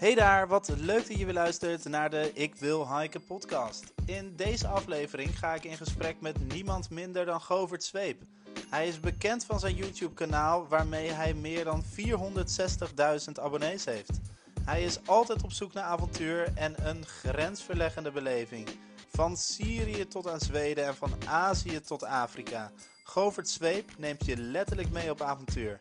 Hey daar, wat leuk dat je weer luistert naar de Ik Wil Hiken podcast. In deze aflevering ga ik in gesprek met niemand minder dan Govert Zweep. Hij is bekend van zijn YouTube kanaal waarmee hij meer dan 460.000 abonnees heeft. Hij is altijd op zoek naar avontuur en een grensverleggende beleving. Van Syrië tot aan Zweden en van Azië tot Afrika. Govert Zweep neemt je letterlijk mee op avontuur.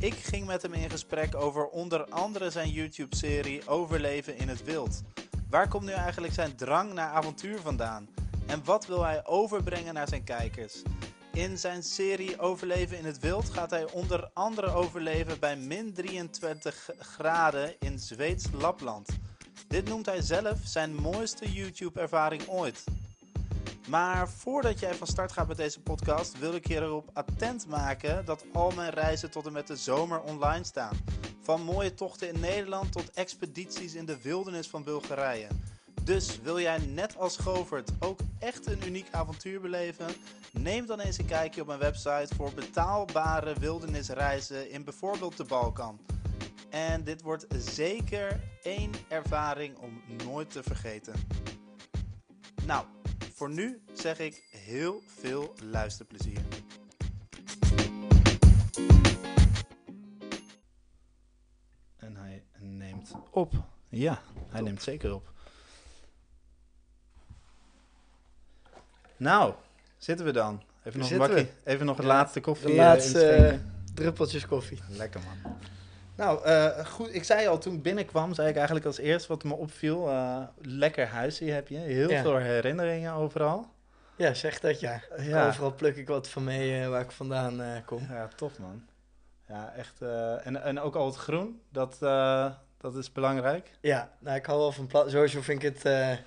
Ik ging met hem in gesprek over onder andere zijn YouTube-serie Overleven in het Wild. Waar komt nu eigenlijk zijn drang naar avontuur vandaan? En wat wil hij overbrengen naar zijn kijkers? In zijn serie Overleven in het Wild gaat hij onder andere overleven bij min 23 graden in Zweeds Lapland. Dit noemt hij zelf zijn mooiste YouTube-ervaring ooit. Maar voordat jij van start gaat met deze podcast, wil ik je erop attent maken dat al mijn reizen tot en met de zomer online staan. Van mooie tochten in Nederland tot expedities in de wildernis van Bulgarije. Dus wil jij net als Govert ook echt een uniek avontuur beleven? Neem dan eens een kijkje op mijn website voor betaalbare wildernisreizen in bijvoorbeeld de Balkan. En dit wordt zeker één ervaring om nooit te vergeten. Nou, voor nu zeg ik heel veel luisterplezier. En hij neemt op. Ja, hij neemt zeker op. Nou, zitten we dan. Even nog, een bakje, even nog het laatste koffie De laatste eh, druppeltjes koffie. Lekker man. Nou, eh, goed. Ik zei al toen ik binnenkwam, zei ik eigenlijk als eerst wat me opviel. eh, lekker huisje heb je. Heel Ja. veel herinneringen overal. Ja, zeg dat ja. Ja. Overal pluk ik wat van mee eh, waar ik vandaan kom. Ja, tof man. Ja, echt. en, en ook al het groen, dat, dat is belangrijk. Ja, nou ik hou wel van pla- Sowieso vind ik het...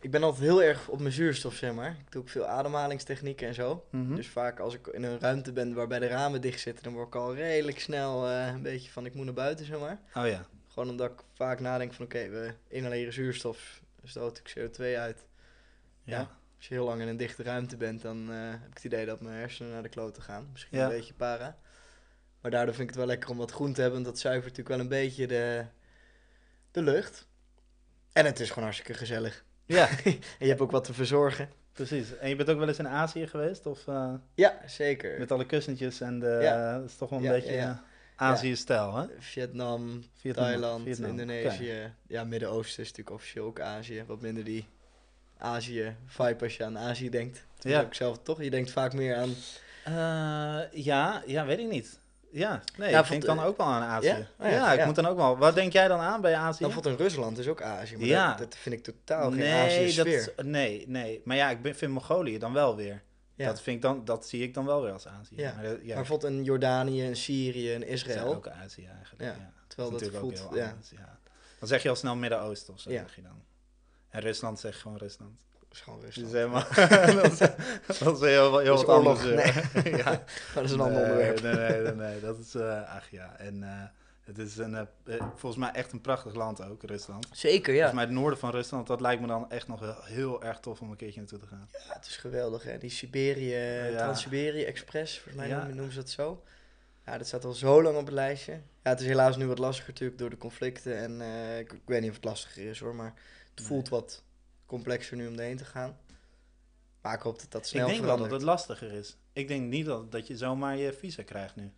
ik ben altijd heel erg op mijn zuurstof, zeg maar. Ik doe ook veel ademhalingstechnieken en zo. Mhm. Dus vaak als ik in een ruimte ben waarbij de ramen dicht zitten... dan word ik al redelijk snel eh, een beetje van ik moet naar buiten, zeg maar. Oh ja. Gewoon omdat ik vaak nadenk van oké, we inhaleren zuurstof, stoot ik CO2 uit. Ja. Ja. Als je heel lang in een dichte ruimte bent, dan eh, heb ik het idee dat mijn hersenen naar de kloten gaan. Misschien Ja. een beetje para. Maar daardoor vind ik het wel lekker om wat groen te hebben, want dat zuivert natuurlijk wel een beetje de, de lucht. En het is gewoon hartstikke gezellig. Ja, en je hebt ook wat te verzorgen. precies. En je bent ook wel eens in Azië geweest? Of eh, Ja, zeker. met alle kussentjes en de... Ja. dat is toch wel een Ja, beetje ja, eh, Azië-stijl, hè? Vietnam, Vietnam, Thailand, Vietnam. Indonesië. Ja, Midden-Oosten is natuurlijk officieel ook Azië. Wat minder die Azië-vibe als je aan Azië denkt. Dat Ja. ook zelf toch? Je denkt vaak meer aan... Eh, ja, ja, weet ik niet. Ja, nee, Ja, ik denk dan ook wel aan Azië. Ja? Oh ja, ik moet dan ook wel. Wat denk jij dan aan bij Azië? Nou, bijvoorbeeld Rusland is ook Azië, maar Ja. dat, dat vind ik totaal geen nee, Azië-sfeer. dat, nee, nee. Maar ja, ik ben- vind Mongolië dan wel weer. Dat, vind ik dan, dat zie ik dan wel weer als Azië. Ja. Maar, dat- Maar bijvoorbeeld in Jordanië, in Syrië, in dat zijn Israël. ook Azië eigenlijk. Ja, terwijl is dat natuurlijk voelt... Ja. Dan zeg je al snel Midden-Oosten of zo, zeg je dan. En Rusland zeg je gewoon Rusland. Is gewoon Dus Rusland. helemaal, dat, is, dat is heel, heel Dat is wat oorlog, anders. ja. Dat is een ander onderwerp. Nee, nee, nee, nee, dat is, eh, ach ja. En eh, het is een, eh, volgens mij echt een prachtig land ook, Rusland. Zeker, ja. Volgens mij het noorden van Rusland, dat lijkt me dan echt nog heel, heel erg tof om een keertje naartoe te gaan. Ja, het is geweldig, hè. Die Siberië, Ja. Trans-Siberië Express, volgens mij Ja. noemen, ze dat zo. Ja, dat staat al zo lang op het lijstje. Ja, het is helaas nu wat lastiger natuurlijk door de conflicten. En eh, ik, ik weet niet of het lastiger is hoor, maar het Nee. voelt wat complexer nu om erheen te gaan. Maar ik hoop dat dat snel ik denk wel dat het lastiger is. Ik denk niet dat, dat je zomaar je visa krijgt nu.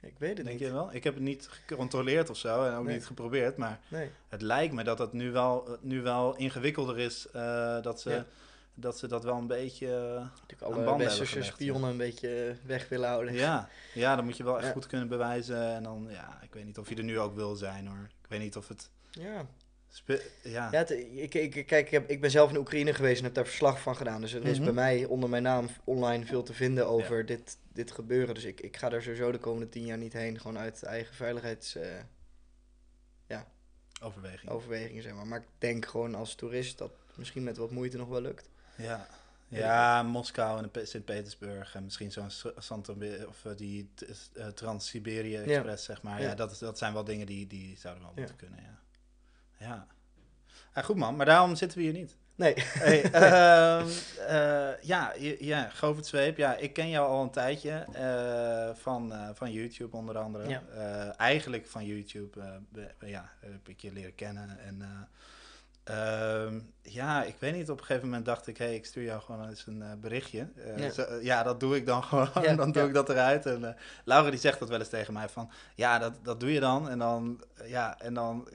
Ik weet het Denk niet. je wel? Ik heb het niet gecontroleerd of zo en ook Nee. niet geprobeerd, maar Nee. het lijkt me dat het nu wel, nu wel ingewikkelder is eh, dat, ze, Ja. dat ze dat wel een beetje... eh, Natuurlijk Aan alle banden gelegd, spionnen een beetje eh, weg willen houden. Ja, ja, dan moet je wel echt Ja. goed kunnen bewijzen. En dan, ja, ik weet niet of je er nu ook wil zijn hoor. Ik weet niet of het. Ja. Spe- ja. Ja, het- ik, ik, kijk, ik, heb, ik ben zelf in Oekraïne geweest en heb daar verslag van gedaan. Dus er is Mhm. bij mij onder mijn naam online veel te vinden over dit, dit gebeuren. Dus ik, ik ga daar sowieso de komende tien jaar niet heen. Gewoon uit eigen veiligheidsoverwegingen, overweging. zeg maar. Maar ik denk gewoon als toerist dat misschien met wat moeite nog wel lukt. Ja. Ja, Moskou en Pe- Sint-Petersburg en misschien zo'n S- Santobe- of eh, die eh, Trans-Siberië Express, zeg maar. Ja, Ja. dat, dat zijn wel dingen die, die zouden wel Ja. moeten kunnen, ja. Ja. Ah, goed man, maar daarom zitten we hier niet. Nee. Hey, ehm, eh, ja, ja, Govert Zweep. Ja, ik ken jou al een tijdje eh, van, eh, van YouTube onder andere. Ja. Eigenlijk van YouTube be- be- ja, heb ik je leren kennen. En eh, ehm, ja, ik weet niet, op een gegeven moment dacht ik, hey, ik stuur jou gewoon eens een berichtje. Ja. zo- ja, dat doe ik dan gewoon. Ja, dan doe ik dat eruit. En Laura die zegt dat wel eens tegen mij van, ja, dat, dat doe je dan. En dan, ja, en dan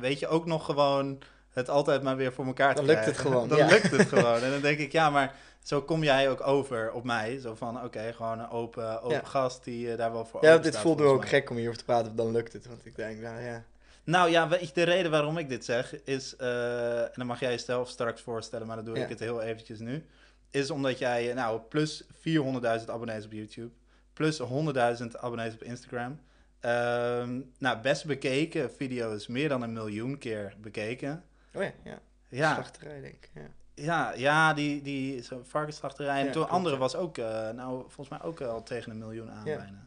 weet je ook nog gewoon het altijd maar weer voor elkaar te Dan lukt het krijgen. gewoon, Dan ja. lukt het gewoon. En dan denk ik, ja, maar zo kom jij ook over op mij. Zo van, oké, gewoon een open, open Ja. gast die eh, daar wel voor Ja, dit voelde ook gek om hierover te praten, dan lukt het. Want ik denk, nou ja. Nou ja, weet je, de reden waarom ik dit zeg is, eh, en dan mag jij jezelf straks voorstellen, maar dan doe Ja. ik het heel eventjes nu. Is omdat jij, eh, nou, plus 400.000 abonnees op YouTube, plus 100.000 abonnees op Instagram. Ehm, nou, best bekeken video's, meer dan een miljoen keer bekeken. Oh ja, ja. Ja, Slachterij, denk ik. Ja. ja, ja die, die varkensslachterij. En Ja, toen andere was ook, eh, nou, volgens mij ook al tegen een miljoen aan Ja. bijna.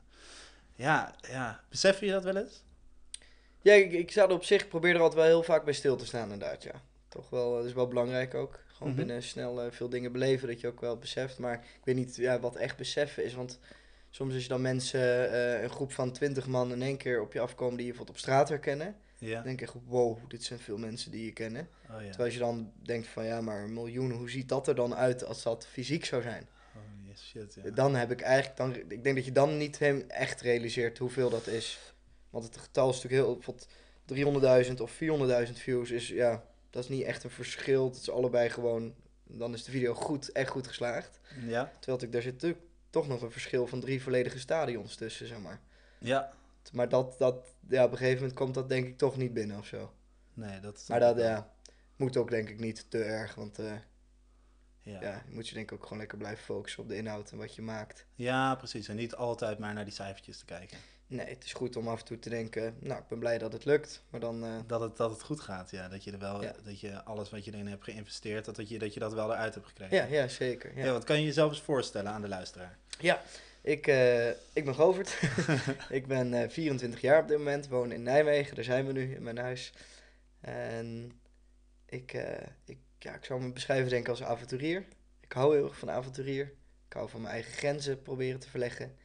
Ja, ja. Besef je dat wel eens? Ja, ik, ik zou er op zich, probeer er altijd wel heel vaak bij stil te staan inderdaad, ja. Toch wel, dat is wel belangrijk ook. Gewoon Mhm. binnen snel eh, veel dingen beleven, dat je ook wel beseft. Maar ik weet niet ja, wat echt beseffen is, want soms als je dan mensen, eh, een groep van twintig man in één keer op je afkomen die je bijvoorbeeld op straat herkennen. Ja. Dan denk echt, wow, dit zijn veel mensen die je kennen. Oh ja. Terwijl als je dan denkt van, ja, maar een miljoen, hoe ziet dat er dan uit als dat fysiek zou zijn? Holy shit, ja. Dan heb ik eigenlijk, dan, ik denk dat je dan niet echt realiseert hoeveel dat is. Want het getal is natuurlijk heel, bijvoorbeeld 300.000 of 400.000 views is, ja, dat is niet echt een verschil. Het is allebei gewoon, dan is de video goed, echt goed geslaagd. Ja, Terwijl ik, daar zit natuurlijk toch nog een verschil van drie volledige stadions tussen, zeg maar. ja. Maar dat, dat, ja, op een gegeven moment komt dat denk ik toch niet binnen of zo. Nee, dat is... Maar dat, ja, moet ook denk ik niet te erg, want eh, Ja. ja, moet je denk ik ook gewoon lekker blijven focussen op de inhoud en wat je maakt. Ja, precies. En niet altijd maar naar die cijfertjes te kijken. Nee, het is goed om af en toe te denken, nou, ik ben blij dat het lukt, maar dan, eh, Dat het, dat het goed gaat, ja. Dat je, er wel, Ja. dat je alles wat je erin hebt geïnvesteerd, dat, dat, je, dat je dat wel eruit hebt gekregen. ja, ja, zeker. Ja. Ja, wat kan je jezelf eens voorstellen aan de luisteraar? ja. Ik, eh, ik ben Govert, ik ben eh 24 jaar op dit moment, woon in Nijmegen, daar zijn we nu, in mijn huis. En ik, eh, ik, ja, ik zou me beschrijven denk ik als avonturier. Ik hou heel erg van avonturier. Ik hou van mijn eigen grenzen proberen te verleggen.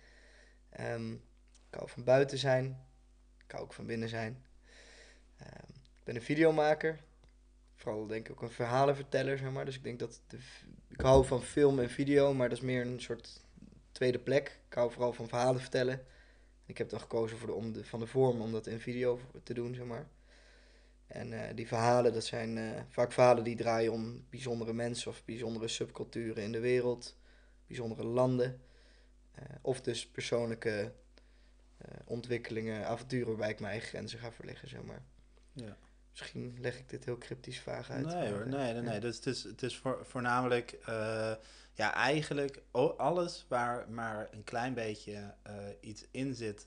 Ehm, ik hou van buiten zijn. Ik hou ook van binnen zijn. Ehm, ik ben een videomaker. Vooral denk ik ook een verhalenverteller, zeg maar. Dus ik denk dat... Ik hou van film en video, maar dat is meer een soort tweede plek. Ik hou vooral van verhalen vertellen. Ik heb dan gekozen voor de, om de, van de vorm om dat in video te doen, zeg maar. En eh, die verhalen, dat zijn eh, vaak verhalen die draaien om bijzondere mensen of bijzondere subculturen in de wereld, bijzondere landen. eh, of dus persoonlijke ontwikkelingen, avonturen waarbij ik mijn eigen grenzen ga verleggen, zeg maar. Ja. Misschien leg ik dit heel cryptisch vaag uit. Nee hoor, nee, nee, ja. nee. Dus het is, het is voor, voornamelijk, ja, eigenlijk alles waar maar een klein beetje eh, iets in zit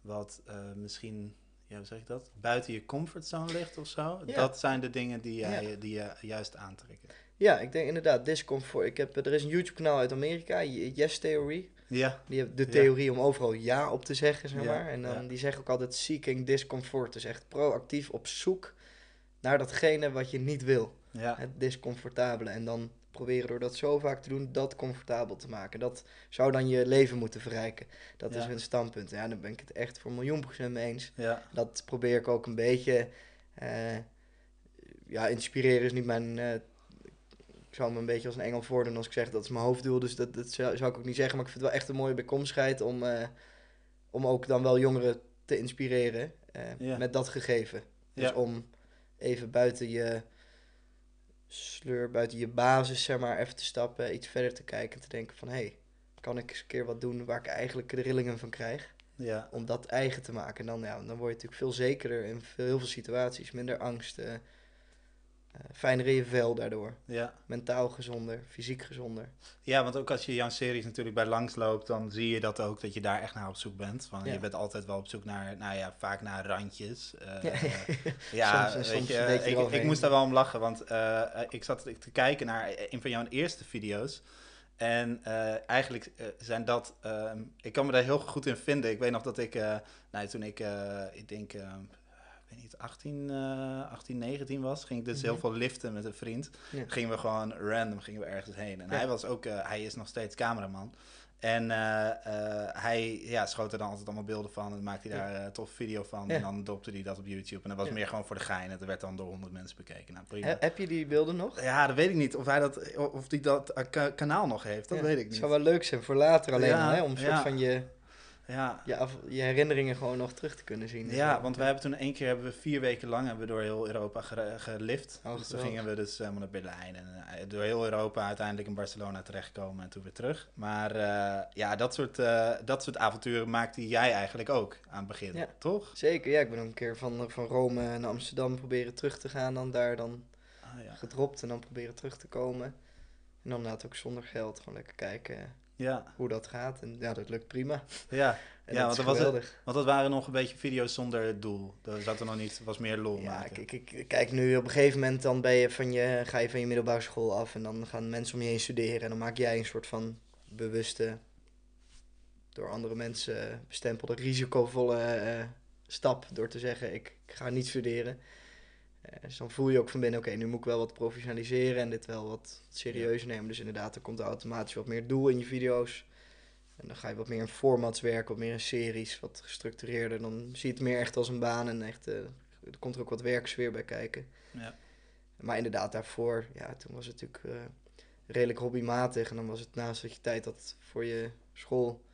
wat eh, misschien, ja, hoe zeg ik dat, buiten je comfortzone ligt of zo. Ja. Dat zijn de dingen die, jij, Ja. die je juist aantrekken. Ja, ik denk inderdaad, discomfort. Ik heb, er is een YouTube-kanaal uit Amerika, Yes Theory. Ja, Die hebben de Ja. theorie om overal ja op te zeggen, zeg maar. En dan, die zeggen ook altijd seeking discomfort. Dus echt proactief op zoek naar datgene wat je niet wil. ja, Het discomfortabele. En dan proberen door dat zo vaak te doen, dat comfortabel te maken. Dat zou dan je leven moeten verrijken. Dat Ja. is hun standpunt. Ja, daar ben ik het echt voor een miljoen procent mee eens. ja, Dat probeer ik ook een beetje... eh, ja, inspireren is niet mijn... eh, ik zou me een beetje als een engel voordoen als ik zeg dat is mijn hoofddoel. Dus dat, dat zou, zou ik ook niet zeggen. Maar ik vind het wel echt een mooie bijkomstigheid om, eh, om ook dan wel jongeren te inspireren Ja. met dat gegeven. Dus om even buiten je sleur, buiten je basis, zeg maar, even te stappen, iets verder te kijken en te denken van, hé, hey, kan ik eens een keer wat doen waar ik eigenlijk de rillingen van krijg? ja, Om dat eigen te maken. En dan, ja, dan word je natuurlijk veel zekerder in veel, heel veel situaties, minder angst, eh, fijner in je vel daardoor. ja. Mentaal gezonder, fysiek gezonder. Ja, want ook als je jouw series natuurlijk bij langs loopt, dan zie je dat ook, dat je daar echt naar op zoek bent. Van, Ja. Je bent altijd wel op zoek naar, nou ja, vaak naar randjes. Eh, Ja. ja, Soms weet soms je, ik, moest daar wel om lachen, want eh, ik zat te kijken naar een van jouw eerste video's. En eh, eigenlijk eh, zijn dat, ehm, ik kan me daar heel goed in vinden. Ik weet nog dat ik, eh, nou, toen ik, eh, ik denk, eh, ik weet niet, 18, eh 18 19 was, ging ik dus Mhm. heel veel liften met een vriend. Ja. Gingen we gewoon random gingen we ergens heen. En Ja. hij was ook, eh, hij is nog steeds cameraman. En eh, eh, hij ja, schoot er dan altijd allemaal beelden van en maakte hij daar een tof video van. En dan dopte hij dat op YouTube. En dat was meer gewoon voor de gein. En dat werd dan door honderd mensen bekeken. Nou, prima. He- heb je die beelden nog? Ja, dat weet ik niet. Of hij dat, of die dat ka- kanaal nog heeft, dat weet ik Het niet. zou wel leuk zijn voor later alleen hè? Om een soort van je, Ja, je, af- je herinneringen gewoon nog terug te kunnen zien. ja, want we hebben toen één keer hebben we vier weken lang hebben we door heel Europa ge- gelift. Oh, dus toen gingen we dus helemaal naar Berlijn en eh, door heel Europa uiteindelijk in Barcelona terechtkomen en toen weer terug. Maar eh, ja, dat soort, eh, dat soort avonturen maakte jij eigenlijk ook aan het begin, Ja. toch? Zeker, ja. Ik ben ook een keer van, van Rome naar Amsterdam proberen terug te gaan. Dan daar dan Ah, ja. gedropt en dan proberen terug te komen. En dan inderdaad ook zonder geld gewoon lekker kijken Ja, hoe dat gaat. En ja, dat lukt prima. ja. En Ja, dat want dat was het- want dat waren nog een beetje video's zonder doel. Dat zat er nog niet, was meer lol Ja, maken. kijk, ik, ik- kijk, nu op een gegeven moment dan ben je van je, ga je van je middelbare school af en dan gaan mensen om je heen studeren. En dan maak jij een soort van bewuste, door andere mensen bestempelde, risicovolle eh, stap door te zeggen, ik, ik ga niet studeren. Eh, dus dan voel je ook van binnen, oké, nu moet ik wel wat professionaliseren en dit wel wat serieuzer nemen. Dus inderdaad, er komt automatisch wat meer doel in je video's. En dan ga je wat meer in formats werken, wat meer in series, wat gestructureerder. Dan zie je het meer echt als een baan en echt, eh, er komt er ook wat werksfeer bij kijken. Ja. Maar inderdaad, daarvoor, ja, toen was het natuurlijk eh, redelijk hobbymatig. En dan was het naast dat je tijd had voor je school,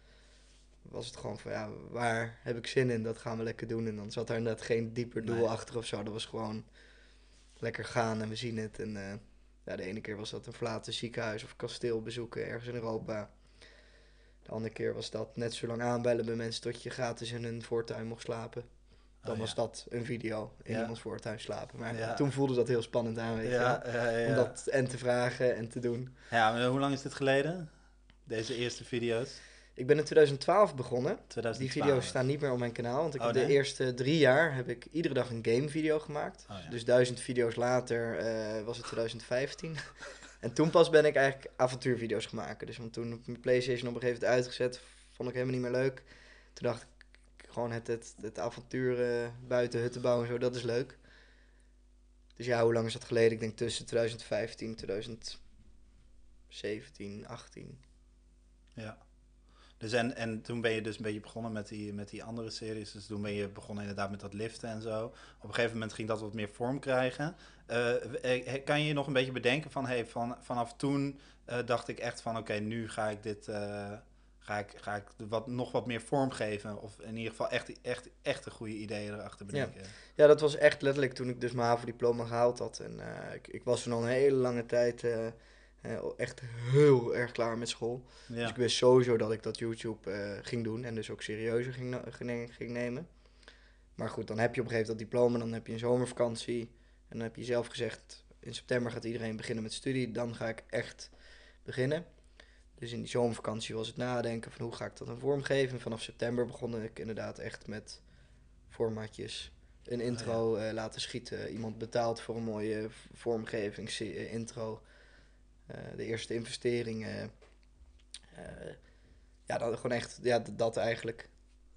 was het gewoon van, ja, waar heb ik zin in? Dat gaan we lekker doen. En dan zat daar inderdaad geen dieper doel Nee. achter of zo. Dat was gewoon lekker gaan en we zien het. En eh, ja, de ene keer was dat een verlaten ziekenhuis of kasteel bezoeken ergens in Europa. De andere keer was dat net zo lang aanbellen bij mensen tot je gratis in hun voortuin mocht slapen. Dan Oh, was dat een video in Ja. iemands voortuin slapen. Maar Ja. toen voelde dat heel spannend aan, weet je. Om dat en te vragen en te doen. ja, maar hoe lang is dit geleden? Deze eerste video's? Ik ben in 2012 begonnen. 2012. Die video's staan niet meer op mijn kanaal. Want ik Oh, heb nee? de eerste drie jaar heb ik iedere dag een game video gemaakt. Oh, ja. Dus duizend video's later eh, was het 2015. en toen pas ben ik eigenlijk avontuurvideo's gemaakt. Dus want toen heb ik mijn Playstation op een gegeven moment uitgezet. Vond ik helemaal niet meer leuk. Toen dacht ik gewoon het, het, het avontuur eh, buiten hutten bouwen en zo, dat is leuk. Dus ja, hoe lang is dat geleden? Ik denk tussen 2015 2017, 18. Ja. Dus en, en toen ben je dus een beetje begonnen met die, met die andere series. Dus toen ben je begonnen inderdaad met dat liften en zo. Op een gegeven moment ging dat wat meer vorm krijgen. Eh, eh, kan je je nog een beetje bedenken van, hey, van vanaf toen eh, dacht ik echt van, oké, nu ga ik dit, eh, ga ik, ga ik wat, nog wat meer vorm geven. Of in ieder geval echt, echt, echt een goede ideeën erachter bedenken. Ja, dat was echt letterlijk toen ik dus mijn HAVO-diploma gehaald had. En eh, ik, ik was toen al een hele lange tijd eh, eh, echt heel erg klaar met school. Dus ik wist sowieso dat ik dat YouTube eh, ging doen en dus ook serieuzer ging, ging, nemen. Maar goed, dan heb je op een gegeven moment dat diploma, dan heb je een zomervakantie. En dan heb je zelf gezegd, in september gaat iedereen beginnen met studie, dan ga ik echt beginnen. Dus in die zomervakantie was het nadenken van hoe ga ik dat dan vormgeven. En vanaf september begon ik inderdaad echt met formatjes. Een intro eh, laten schieten. Iemand betaald voor een mooie v- vormgevingsintro. Eh de eerste investeringen. eh, ja, dat, gewoon echt, ja, dat eigenlijk.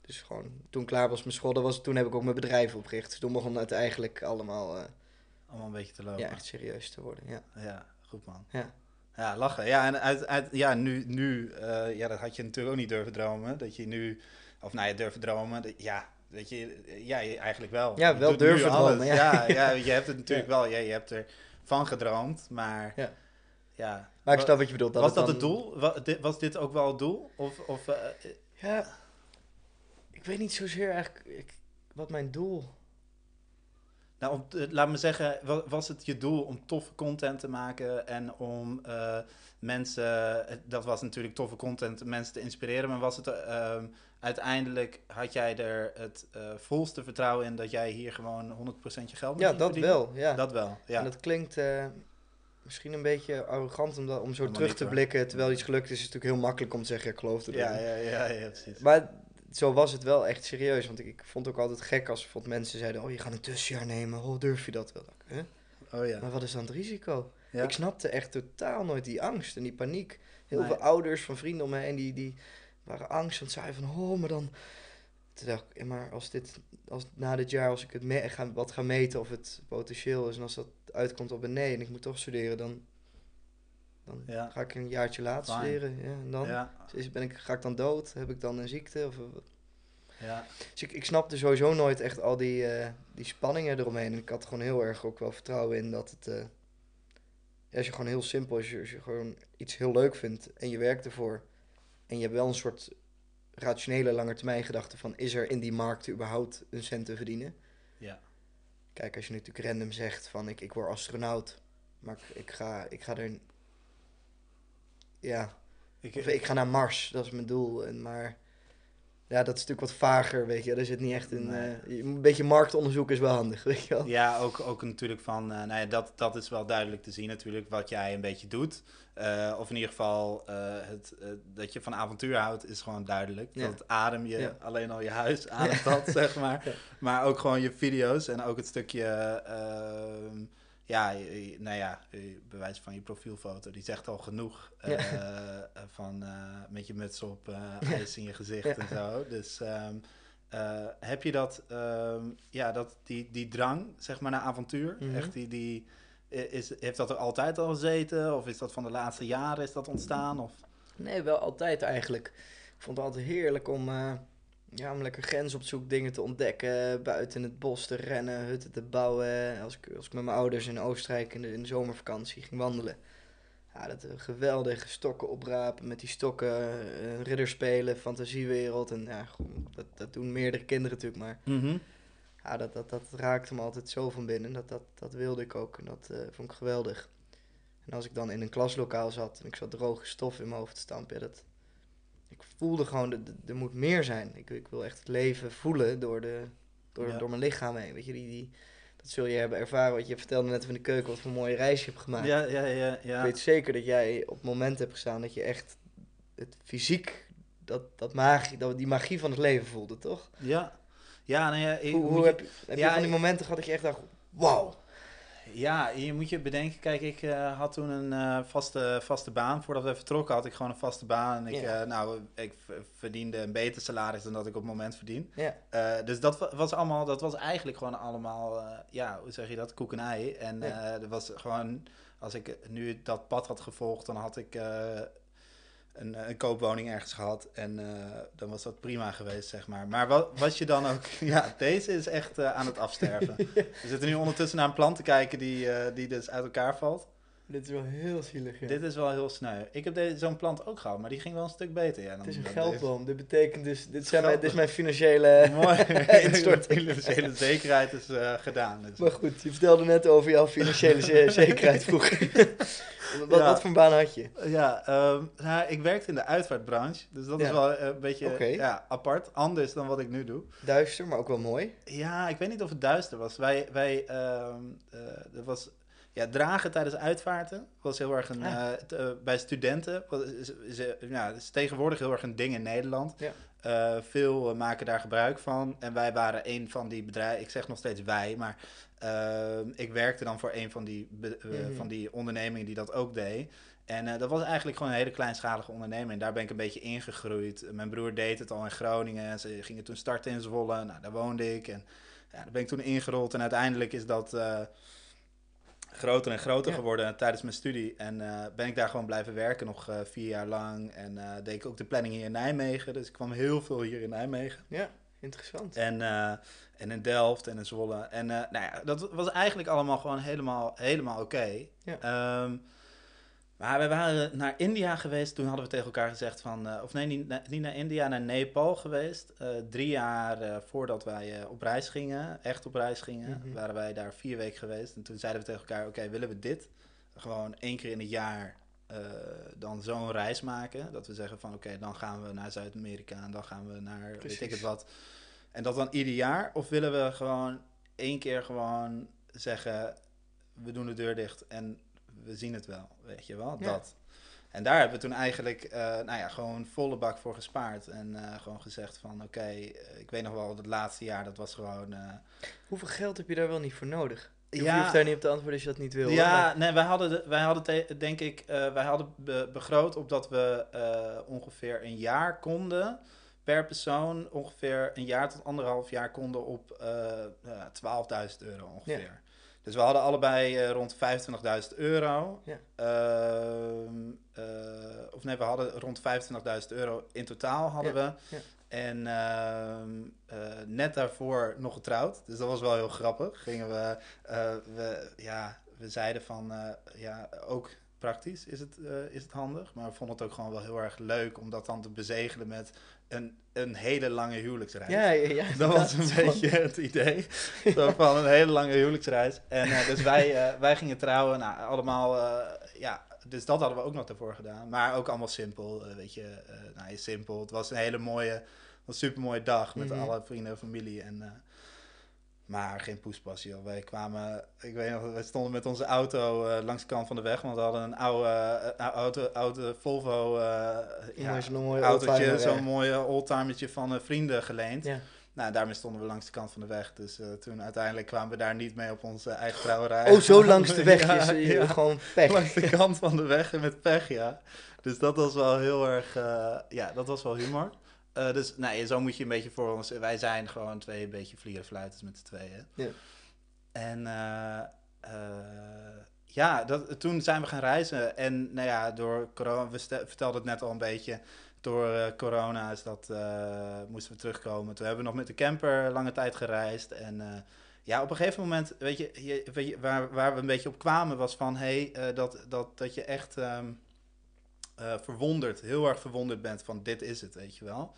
Dus gewoon, toen klaar was met school, was, toen heb ik ook mijn bedrijf opgericht. Dus toen begon het eigenlijk allemaal eh, allemaal een beetje te lopen. ja, echt serieus te worden. Ja. Ja, goed man. Ja. Ja, lachen. Ja, en uit, uit, ja, nu, nu eh, ja, dat had je natuurlijk ook niet durven dromen. Dat je nu, of nou ja, durven dromen. Dat, ja, dat je, ja, je- eigenlijk wel. Ja, Je wel durven dromen, ja. Ja, ja, je hebt het natuurlijk wel, ja, je hebt er van gedroomd, maar Ja. Ja. Maar ik snap wat je bedoelt. Dat was het dat dan- het doel? Dit- Was dit ook wel het doel? Of, of eh, Ja, ik weet niet zozeer eigenlijk ik, wat mijn doel... Nou, om, laat me zeggen, wa- was het je doel om toffe content te maken en om eh, mensen, dat was natuurlijk toffe content, mensen te inspireren, maar was het ehm, uiteindelijk, had jij er het eh, volste vertrouwen in dat jij hier gewoon 100% je geld mee Ja, dat verdienen? wel. Ja. Dat wel, ja. En dat klinkt eh, misschien een beetje arrogant om, dat, om zo terug niet, te blikken. Terwijl iets gelukt is, is natuurlijk heel makkelijk om te zeggen, ik geloof er ja, ja, ja, ja, precies. Maar zo was het wel echt serieus. Want ik, ik vond het ook altijd gek als mensen zeiden... Oh, je gaat een tussenjaar nemen. Oh, durf je dat wel? Huh? Oh ja. Maar wat is dan het risico? ja. Ik snapte echt totaal nooit die angst en die paniek. Heel Nee. veel ouders van vrienden om me heen die, die waren angst. Want zeiden van, oh, maar dan... toen dacht ik, maar als dit, als na dit jaar, als ik het me ga, wat ga meten of het potentieel is en als dat uitkomt op een nee en ik moet toch studeren, dan, dan Ja. ga ik een jaartje later Fine. studeren. Ja, en dan Ja, is, ben ik, ga ik dan dood? Heb ik dan een ziekte? Of, ja. dus ik, ik snapte sowieso nooit echt al die, eh, die spanningen eromheen. En ik had gewoon heel erg ook wel vertrouwen in dat het, eh, als je gewoon heel simpel, als je, als je gewoon iets heel leuk vindt en je werkt ervoor en je hebt wel een soort rationele langetermijn gedachte van is er in die markt überhaupt een cent te verdienen? Ja. Kijk, als je natuurlijk random zegt van ik, ik word astronaut, maar ik, ik, ga, ik ga er, ja, Ik, of ik ga naar Mars, dat is mijn doel. En, maar ja, dat is natuurlijk wat vager, weet je. Er zit niet echt een... Nee. eh, een beetje marktonderzoek is wel handig, weet je wel. Ja, ook, ook natuurlijk van, eh, nou ja, dat, dat is wel duidelijk te zien natuurlijk, wat jij een beetje doet. Eh, of in ieder geval, het, dat je van avontuur houdt, is gewoon duidelijk. Ja. Dat adem je, Ja. alleen al je huis ademt dat, zeg maar. Maar ook gewoon je video's en ook het stukje, ehm, ja, nou ja, je- bewijs van je profielfoto, die zegt al genoeg. eh, Ja. eh, van eh, met je muts op, eh ijs in je gezicht Ja. en zo. Dus... ehm, eh, heb je dat, ehm, ja, dat die, die drang, zeg maar, naar avontuur? Mhm. Echt die, die, is, heeft dat er altijd al gezeten? Of is dat van de laatste jaren is dat ontstaan? Of? Nee, wel altijd eigenlijk. Ik vond het altijd heerlijk om, eh, ja, om lekker grens op zoek dingen te ontdekken. Buiten het bos te rennen, hutten te bouwen. Als ik, als ik met mijn ouders in Oostenrijk in de, in de zomervakantie ging wandelen. Ja, dat eh, geweldige stokken oprapen met die stokken, ridder spelen, fantasiewereld. En ja, dat, dat doen meerdere kinderen natuurlijk, maar ja, dat, dat, dat raakte me altijd zo van binnen. Dat, dat, dat wilde ik ook en dat eh, vond ik geweldig. En als ik dan in een klaslokaal zat en ik zat droge stof in mijn hoofd te stampen, ja, dat, ik voelde gewoon, er moet meer zijn. Ik, ik wil echt het leven voelen door, de, door, Ja. door mijn lichaam heen. Weet je, die, die, dat zul je hebben ervaren. Wat je vertelde net van de keuken, wat voor een mooie reis je hebt gemaakt. Ja, ja, ja. Ik ja. weet zeker dat jij op het moment hebt gestaan dat je echt het fysiek, dat, dat magie, dat, die magie van het leven voelde, toch? Ja, ja, nou ja, ik- Hoe, moet hoe je- heb, je- heb ja, je van die ik- momenten gehad dat je echt dacht, wauw. Ja, je moet je bedenken, kijk, ik eh, had toen een eh, vaste, vaste baan. Voordat we vertrokken had ik gewoon een vaste baan. En ik, Ja. eh, nou, ik verdiende een beter salaris dan dat ik op het moment verdien. Ja, dus dat wa- was allemaal, dat was eigenlijk gewoon allemaal, ja, hoe zeg je dat, koek en ei. En Ja. er was gewoon, als ik nu dat pad had gevolgd, dan had ik een, een koopwoning ergens gehad. En eh, dan was dat prima geweest, zeg maar. Maar wat, was je dan ook, ja, deze is echt eh, aan het afsterven. We zitten nu ondertussen naar een plan te kijken die, eh, die dus uit elkaar valt. Dit is wel heel zielig. Ja. Dit is wel heel sneu. Ik heb deze- zo'n plant ook gehad, maar die ging wel een stuk beter. Ja, dan het is een geldboom. Dit betekent dus, dit, zijn mijn, dit is mijn financiële Mooi. instorting. De financiële zekerheid is eh, gedaan. Dus. Maar goed, je vertelde net over jouw financiële ze- zekerheid vroeger. wat, Ja. wat voor baan had je? Ja, ehm, nou, ik werkte in de uitvaartbranche, dus dat is wel eh, een beetje ja, apart. Anders dan wat ik nu doe. Duister, maar ook wel mooi. Ja, ik weet niet of het duister was. Wij, wij eh, dat was, ja, dragen tijdens uitvaarten was heel erg een, Ah. eh, t- eh, bij studenten, was, is, is, eh, ja, is tegenwoordig heel erg een ding in Nederland. Ja. Veel maken daar gebruik van. En wij waren een van die bedrijven, ik zeg nog steeds wij, maar ik werkte dan voor een van die, be- Mhm. van die ondernemingen die dat ook deed. En dat was eigenlijk gewoon een hele kleinschalige onderneming. En daar ben ik een beetje ingegroeid. Mijn broer deed het al in Groningen. Ze gingen toen starten in Zwolle. Nou, daar woonde ik. En ja, daar ben ik toen ingerold. En uiteindelijk is dat groter en groter Ja. geworden tijdens mijn studie. En eh, ben ik daar gewoon blijven werken nog eh, vier jaar lang. En eh, deed ik ook de planning hier in Nijmegen. Dus ik kwam heel veel hier in Nijmegen. Ja, interessant. En, en in Delft en in Zwolle. En nou ja, dat was eigenlijk allemaal gewoon helemaal, helemaal oké. Ja. Ehm, maar we waren naar India geweest. Toen hadden we tegen elkaar gezegd van... eh, of nee, niet, na- niet naar India, naar Nepal geweest. Eh, drie jaar eh, voordat wij op reis gingen, echt op reis gingen... Mhm. waren wij daar vier weken geweest. En toen zeiden we tegen elkaar... Oké, willen we dit? Gewoon één keer in het jaar dan zo'n reis maken. Dat we zeggen van... Oké, dan gaan we naar Zuid-Amerika en dan gaan we naar weet ik het wat... En dat dan ieder jaar? Of willen we gewoon één keer gewoon zeggen: we doen de deur dicht en we zien het wel, weet je wel? Ja. Dat. En daar hebben we toen eigenlijk, eh, nou ja, gewoon volle bak voor gespaard. En eh, gewoon gezegd van, oké, eh, ik weet nog wel, het laatste jaar, dat was gewoon... Hoeveel geld heb je daar wel niet voor nodig? Je, Ja. hoeft daar niet op te antwoorden als je dat niet wil. ja, maar- nee, wij hadden, de- wij hadden denk ik, wij hadden be- begroot op dat we ongeveer een jaar konden per persoon ongeveer een jaar tot anderhalf jaar konden op eh, 12.000 euro ongeveer. Dus we hadden allebei eh, rond 25.000 euro. Ja. Ehm, eh, of nee, we hadden rond 25.000 euro in totaal hadden Ja, we. ja. En ehm, eh, net daarvoor nog getrouwd. Dus dat was wel heel grappig. Gingen we, we, ja, we zeiden van, ja, ook praktisch is het, eh, is het handig. Maar we vonden het ook gewoon wel heel erg leuk om dat dan te bezegelen met een, een hele lange huwelijksreis. Ja, ja, ja. Dat was een beetje het idee. Zo van een hele lange huwelijksreis. En eh, dus wij, eh, wij gingen trouwen. Nou, allemaal, ja, dus dat hadden we ook nog ervoor gedaan. Maar ook allemaal simpel, weet je. nou, simpel. Het was een hele mooie, een super mooie dag met Mhm. alle vrienden en familie. En, maar geen poespas, joh. Wij kwamen, ik weet nog, wij stonden met onze auto eh, langs de kant van de weg. Want we hadden een oude, eh, oude, oude Volvo Ja, mooie autootje, zo'n mooie oldtimertje van vrienden geleend. Ja. Nou, daarmee stonden we langs de kant van de weg. Dus toen uiteindelijk kwamen we daar niet mee op onze eigen trouwerij. Oh, zo langs de weg Ja, is ja. gewoon pech. Langs de kant van de weg en met pech, ja. Dus dat was wel heel erg, ja, dat was wel humor. Eh, dus nee, zo moet je een beetje voor ons. Wij zijn gewoon twee een beetje vlierenfluiters met z'n tweeën. Ja. En eh, eh, ja, dat, toen zijn we gaan reizen. En nou ja, door corona, we vertelden het net al een beetje. Door corona is dat, moesten we terugkomen. Toen hebben we nog met de camper lange tijd gereisd. En ja, op een gegeven moment, weet je, je, weet je waar, waar we een beetje op kwamen was van... Hé, hey, dat, dat, dat je echt ehm, eh, verwonderd, heel erg verwonderd bent van dit is het, weet je wel.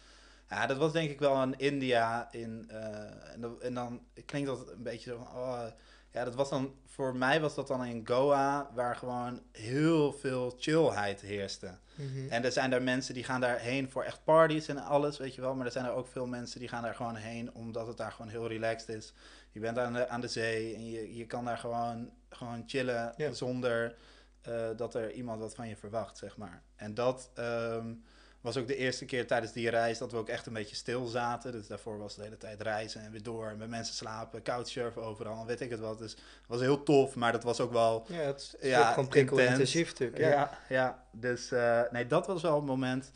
Ja, dat was denk ik wel in India. In, eh, en, dan, en dan klinkt dat een beetje zo van... Oh, ja, dat was dan... Voor mij was dat dan in Goa, waar gewoon heel veel chillheid heerste. Mhm. En er zijn daar mensen die gaan daarheen voor echt parties en alles, weet je wel. Maar er zijn er ook veel mensen die gaan daar gewoon heen omdat het daar gewoon heel relaxed is. Je bent aan de, aan de zee en je, je kan daar gewoon, gewoon chillen zonder eh, dat er iemand wat van je verwacht, zeg maar. En dat ehm, was ook de eerste keer tijdens die reis dat we ook echt een beetje stil zaten. Dus daarvoor was het de hele tijd reizen en weer door. En met mensen slapen, couchsurfen overal, weet ik het wat. Dus het was heel tof, maar dat was ook wel... Ja, het is Ja, gewoon prikkelintensief natuurlijk. Ja, Ja. ja, dus eh, nee, dat was wel een moment.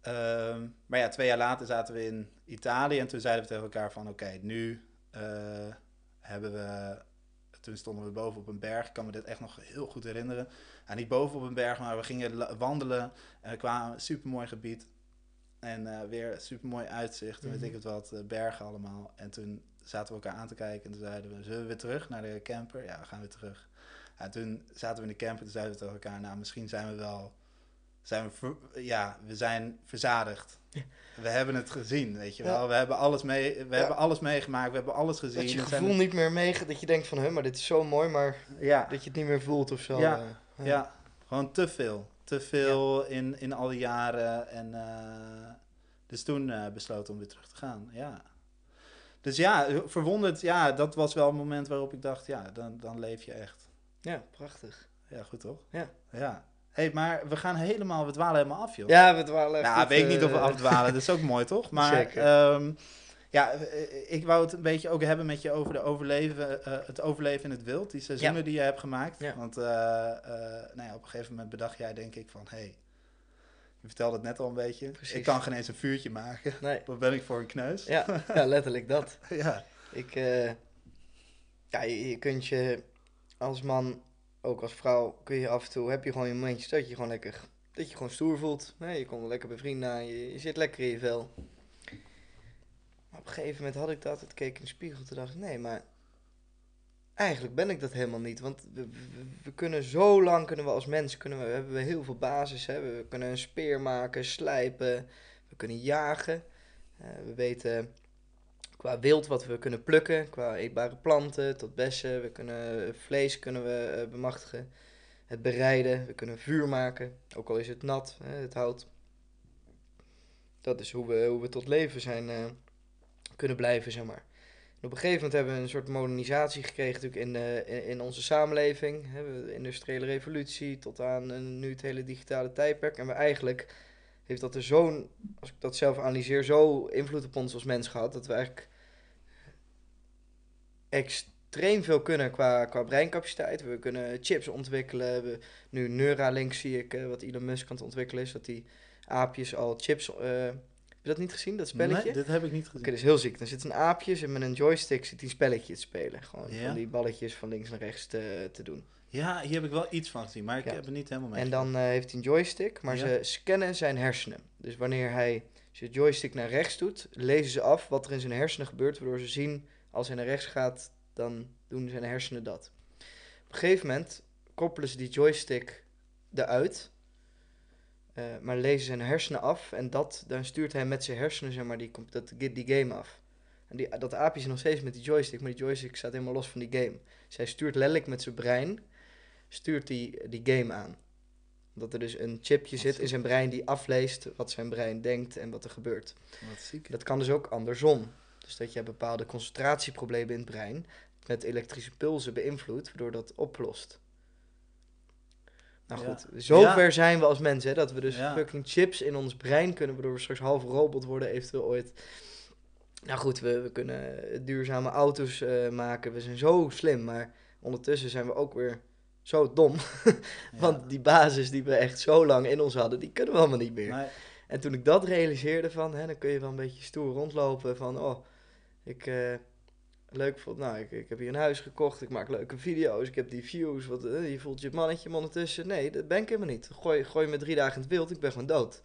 Ehm, maar ja, twee jaar later zaten we in Italië en toen zeiden we tegen elkaar van oké, nu eh, hebben we, toen stonden we boven op een berg, ik kan me dit echt nog heel goed herinneren. Nou, niet boven op een berg, maar we gingen wandelen en we kwamen een supermooi gebied en eh, weer supermooi uitzicht en Mhm. weet ik het wat, eh, bergen allemaal. En toen zaten we elkaar aan te kijken en toen zeiden we, zullen we weer terug naar de camper? Ja, we gaan weer terug. Ja, toen zaten we in de camper en toen zeiden we tegen elkaar, nou misschien zijn we wel, zijn we, ver- ja, we zijn verzadigd. We hebben het gezien, weet je Ja. wel. We hebben alles, mee, we Ja. hebben alles meegemaakt, we hebben alles gezien. Dat je gevoel niet meer mee, dat je denkt van, hè, maar dit is zo mooi, maar ja, dat je het niet meer voelt of zo. Ja. eh. ja, gewoon te veel. Te veel in, in al die jaren. En, eh, dus toen eh, besloten om weer terug te gaan, ja. Dus ja, verwonderd, ja, dat was wel een moment waarop ik dacht, ja, dan, dan leef je echt. Ja, prachtig. Ja, goed toch? Ja. Ja. Hey, maar we gaan helemaal, we dwalen helemaal af, joh. Ja, we dwalen Nou, weet ik niet of we eh, afdwalen, dat is ook mooi, toch? Maar ehm, ja, eh, ik wou het een beetje ook hebben met je over de overleven, eh, het overleven in het wild, die seizoenen Ja. die je hebt gemaakt. Ja. Want eh, eh, nou ja, op een gegeven moment bedacht jij denk ik van, hé, hey, je vertelde het net al een beetje, Precies. ik kan geen eens een vuurtje maken. Nee. Wat ben ik voor een kneus? Ja, ja, letterlijk dat. ja. Ik, eh, ja, je, je kunt je als man, ook als vrouw, kun je af en toe, heb je gewoon je momentjes dat je gewoon lekker, dat je gewoon stoer voelt. Nee, je komt lekker bij vrienden aan, je, zit lekker in je vel. Maar op een gegeven moment had ik dat, het keek in de spiegel, toen dacht nee, maar eigenlijk ben ik dat helemaal niet. Want we, kunnen zo lang, kunnen we als mens, kunnen we, hebben we heel veel basis. Hè? We kunnen een speer maken, slijpen, we kunnen jagen. Eh, we weten qua wild wat we kunnen plukken, qua eetbare planten tot bessen. We kunnen vlees kunnen we eh, bemachtigen. Het bereiden, we kunnen vuur maken, ook al is het nat, het hout. Dat is hoe we, hoe we tot leven zijn eh, kunnen blijven, zeg maar. Op een gegeven moment hebben we een soort modernisatie gekregen natuurlijk in, eh, in, onze samenleving. De industriële revolutie tot aan nu het hele digitale tijdperk. En we eigenlijk heeft dat er zo'n, als ik dat zelf analyseer, zo invloed op ons als mens gehad. Dat we eigenlijk extreem veel kunnen qua, qua breincapaciteit. We kunnen chips ontwikkelen. We, nu Neuralink zie ik, eh, wat Elon Musk aan het ontwikkelen is, dat die aapjes al chips eh, je dat niet gezien, dat spelletje? Nee, dit heb ik niet gezien. Oké, dat is heel ziek. Dan zit een aapje en met een joystick zit hij een spelletje te spelen. Gewoon Ja. van die balletjes van links naar rechts te, te doen. Ja, hier heb ik wel iets van gezien, maar ik Ja. heb het niet helemaal mee. En dan eh, heeft hij een joystick, maar Ja. ze scannen zijn hersenen. Dus wanneer hij zijn joystick naar rechts doet, lezen ze af wat er in zijn hersenen gebeurt, waardoor ze zien als hij naar rechts gaat, dan doen zijn hersenen dat. Op een gegeven moment koppelen ze die joystick eruit, eh, maar lezen zijn hersenen af en dat, dan stuurt hij met zijn hersenen zeg maar, die, dat, die game af. En die, dat aapje is nog steeds met die joystick, maar die joystick staat helemaal los van die game. Dus hij stuurt letterlijk met zijn brein, stuurt die, die game aan. Dat er dus een chipje Wat zit ziek. in zijn brein die afleest wat zijn brein denkt en wat er gebeurt. Wat ziek. Dat kan dus ook andersom. Dus dat je bepaalde concentratieproblemen in het brein met elektrische pulsen beïnvloedt, waardoor dat oplost. Nou Ja. goed, zover Ja. zijn we als mensen, hè, dat we dus Ja. fucking chips in ons brein kunnen, waardoor we straks half robot worden, eventueel ooit. Nou goed, we, we kunnen duurzame auto's eh, maken, we zijn zo slim, maar ondertussen zijn we ook weer zo dom. Want die basis die we echt zo lang in ons hadden, die kunnen we allemaal niet meer. Nee, En toen ik dat realiseerde van, hè, dan kun je wel een beetje stoer rondlopen van, oh, ik, eh, leuk vond, nou, ik, ik heb hier een huis gekocht, ik maak leuke video's, ik heb die views, wat, eh, je voelt je mannetje, maar ondertussen, nee, dat ben ik helemaal niet. Gooi, gooi me drie dagen in het wild, ik ben gewoon dood.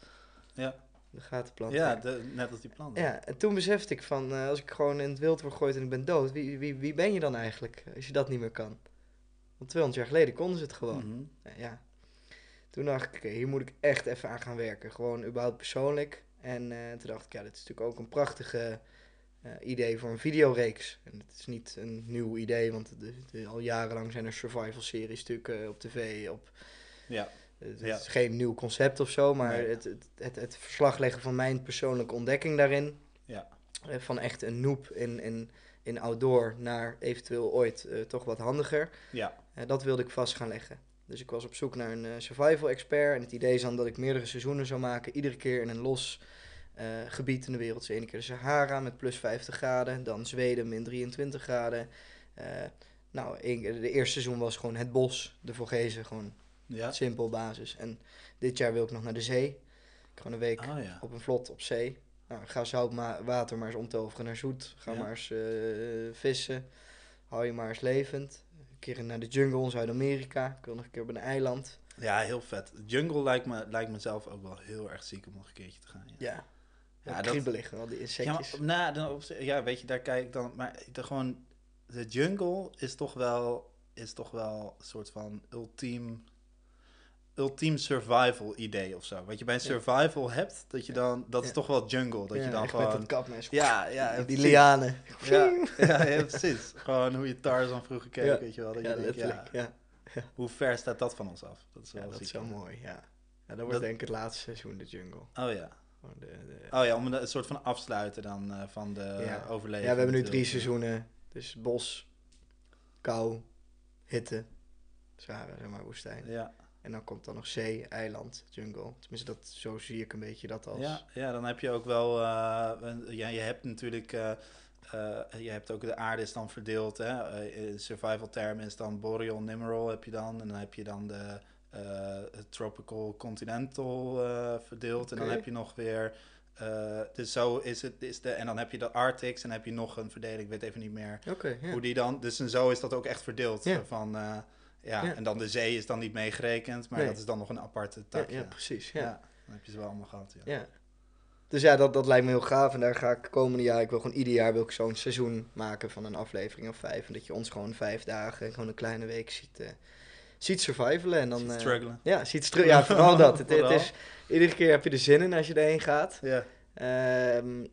Ja. De plant. ja de, net als die planten. ja, en toen besefte ik van, eh, als ik gewoon in het wild word gegooid en ik ben dood, wie, wie, wie ben je dan eigenlijk, als je dat niet meer kan? Want 200 jaar geleden konden ze het gewoon. Mhm. Nou ja. Toen dacht ik, hier moet ik echt even aan gaan werken. Gewoon überhaupt persoonlijk. En toen dacht ik, ja, dit is natuurlijk ook een prachtige idee voor een videoreeks. En het is niet een nieuw idee, want de, de- al jarenlang zijn er survival series natuurlijk eh, op tv. Op, Ja. het Ja. is geen nieuw concept of zo, maar Nee. het, het, het, het verslag leggen van mijn persoonlijke ontdekking daarin. Ja. Eh, van echt een noob in, in, in outdoor naar eventueel ooit eh, toch wat handiger. Ja. Eh, dat wilde ik vast gaan leggen. Dus ik was op zoek naar een eh, survival expert. En het idee is dan dat ik meerdere seizoenen zou maken. Iedere keer in een los eh, gebied in de wereld. Dus ene keer de Sahara met plus 50 graden. Dan Zweden min 23 graden. Eh, nou, de eerste seizoen was gewoon het bos. De Vogezen, gewoon Ja. simpel basis. En dit jaar wil ik nog naar de zee. Ik ga een week ja. op een vlot op zee. Nou, ga zout ma- water maar eens omtoveren naar zoet. Ga Ja. maar eens eh, vissen. Hou je maar eens levend. Een keer naar de jungle in Zuid-Amerika. Ik wil nog een keer op een eiland. Ja, heel vet. Jungle lijkt me, lijkt me zelf ook wel heel erg ziek om nog een keertje te gaan. Ja. Ja. Ja, Ja, dat- kriebelig, al die Ja, insectjes. maar, nou, dan ja, weet je, daar kijk ik dan. Maar de, gewoon, de jungle is toch wel, is toch wel een soort van ultiem, ultiem survival idee of zo. Wat je bij een Ja. survival hebt, dat je dan, dat is Ja. toch wel jungle. Dat Ja, je dan gewoon. met dat kapmes. ja, ja, die, lianen. Ja, ja, ja, precies. Gewoon hoe je Tarzan vroeger keek, Ja. weet je wel. Dat Ja, je denkt, ja, Ja, hoe ver staat dat van ons af? Dat is wel ja dat is wel mooi, ja. Ja, dat wordt Dat- denk ik het laatste seizoen, de jungle. Oh ja. Gewoon de, de- Oh ja, om een, soort van afsluiten dan eh, van de Ja. overleving. ja, we hebben nu drie seizoenen. Dus bos, kou, hitte, Sahara, zeg maar, woestijn. Ja. En dan komt dan nog zee, eiland, jungle. Tenminste, dat, zo zie ik een beetje dat als... Ja, ja, dan heb je ook wel. eh, een- ja, je hebt natuurlijk. eh, je hebt ook de aarde is dan verdeeld. Hè? In survival termen is dan Boreal, Nimrol heb je dan. En dan heb je dan de eh, Tropical Continental eh, verdeeld. En dan heb je nog weer. eh, dus zo is het. Is de, en dan heb je de Arctics en dan heb je nog een verdeling. Ik weet even niet meer hoe die dan. Dus en zo is dat ook echt verdeeld. Van, ja, Ja. en dan de zee is dan niet meegerekend. Maar Nee. dat is dan nog een aparte ja, tak. ja, precies. Ja. Ja, dan heb je ze wel allemaal gehad. Ja. Ja. Dus ja, dat, dat lijkt me heel gaaf. En daar ga ik komende jaar, ik wil gewoon ieder jaar wil ik zo'n seizoen maken van een aflevering of vijf. En dat je ons gewoon vijf dagen, gewoon een kleine week ziet, ziet survivalen. En dan, Ziet eh, struggelen. ja, ziet stru- Ja, vooral dat. Het, het is, iedere keer heb je er zin in als je erheen gaat. Ja. Ehm,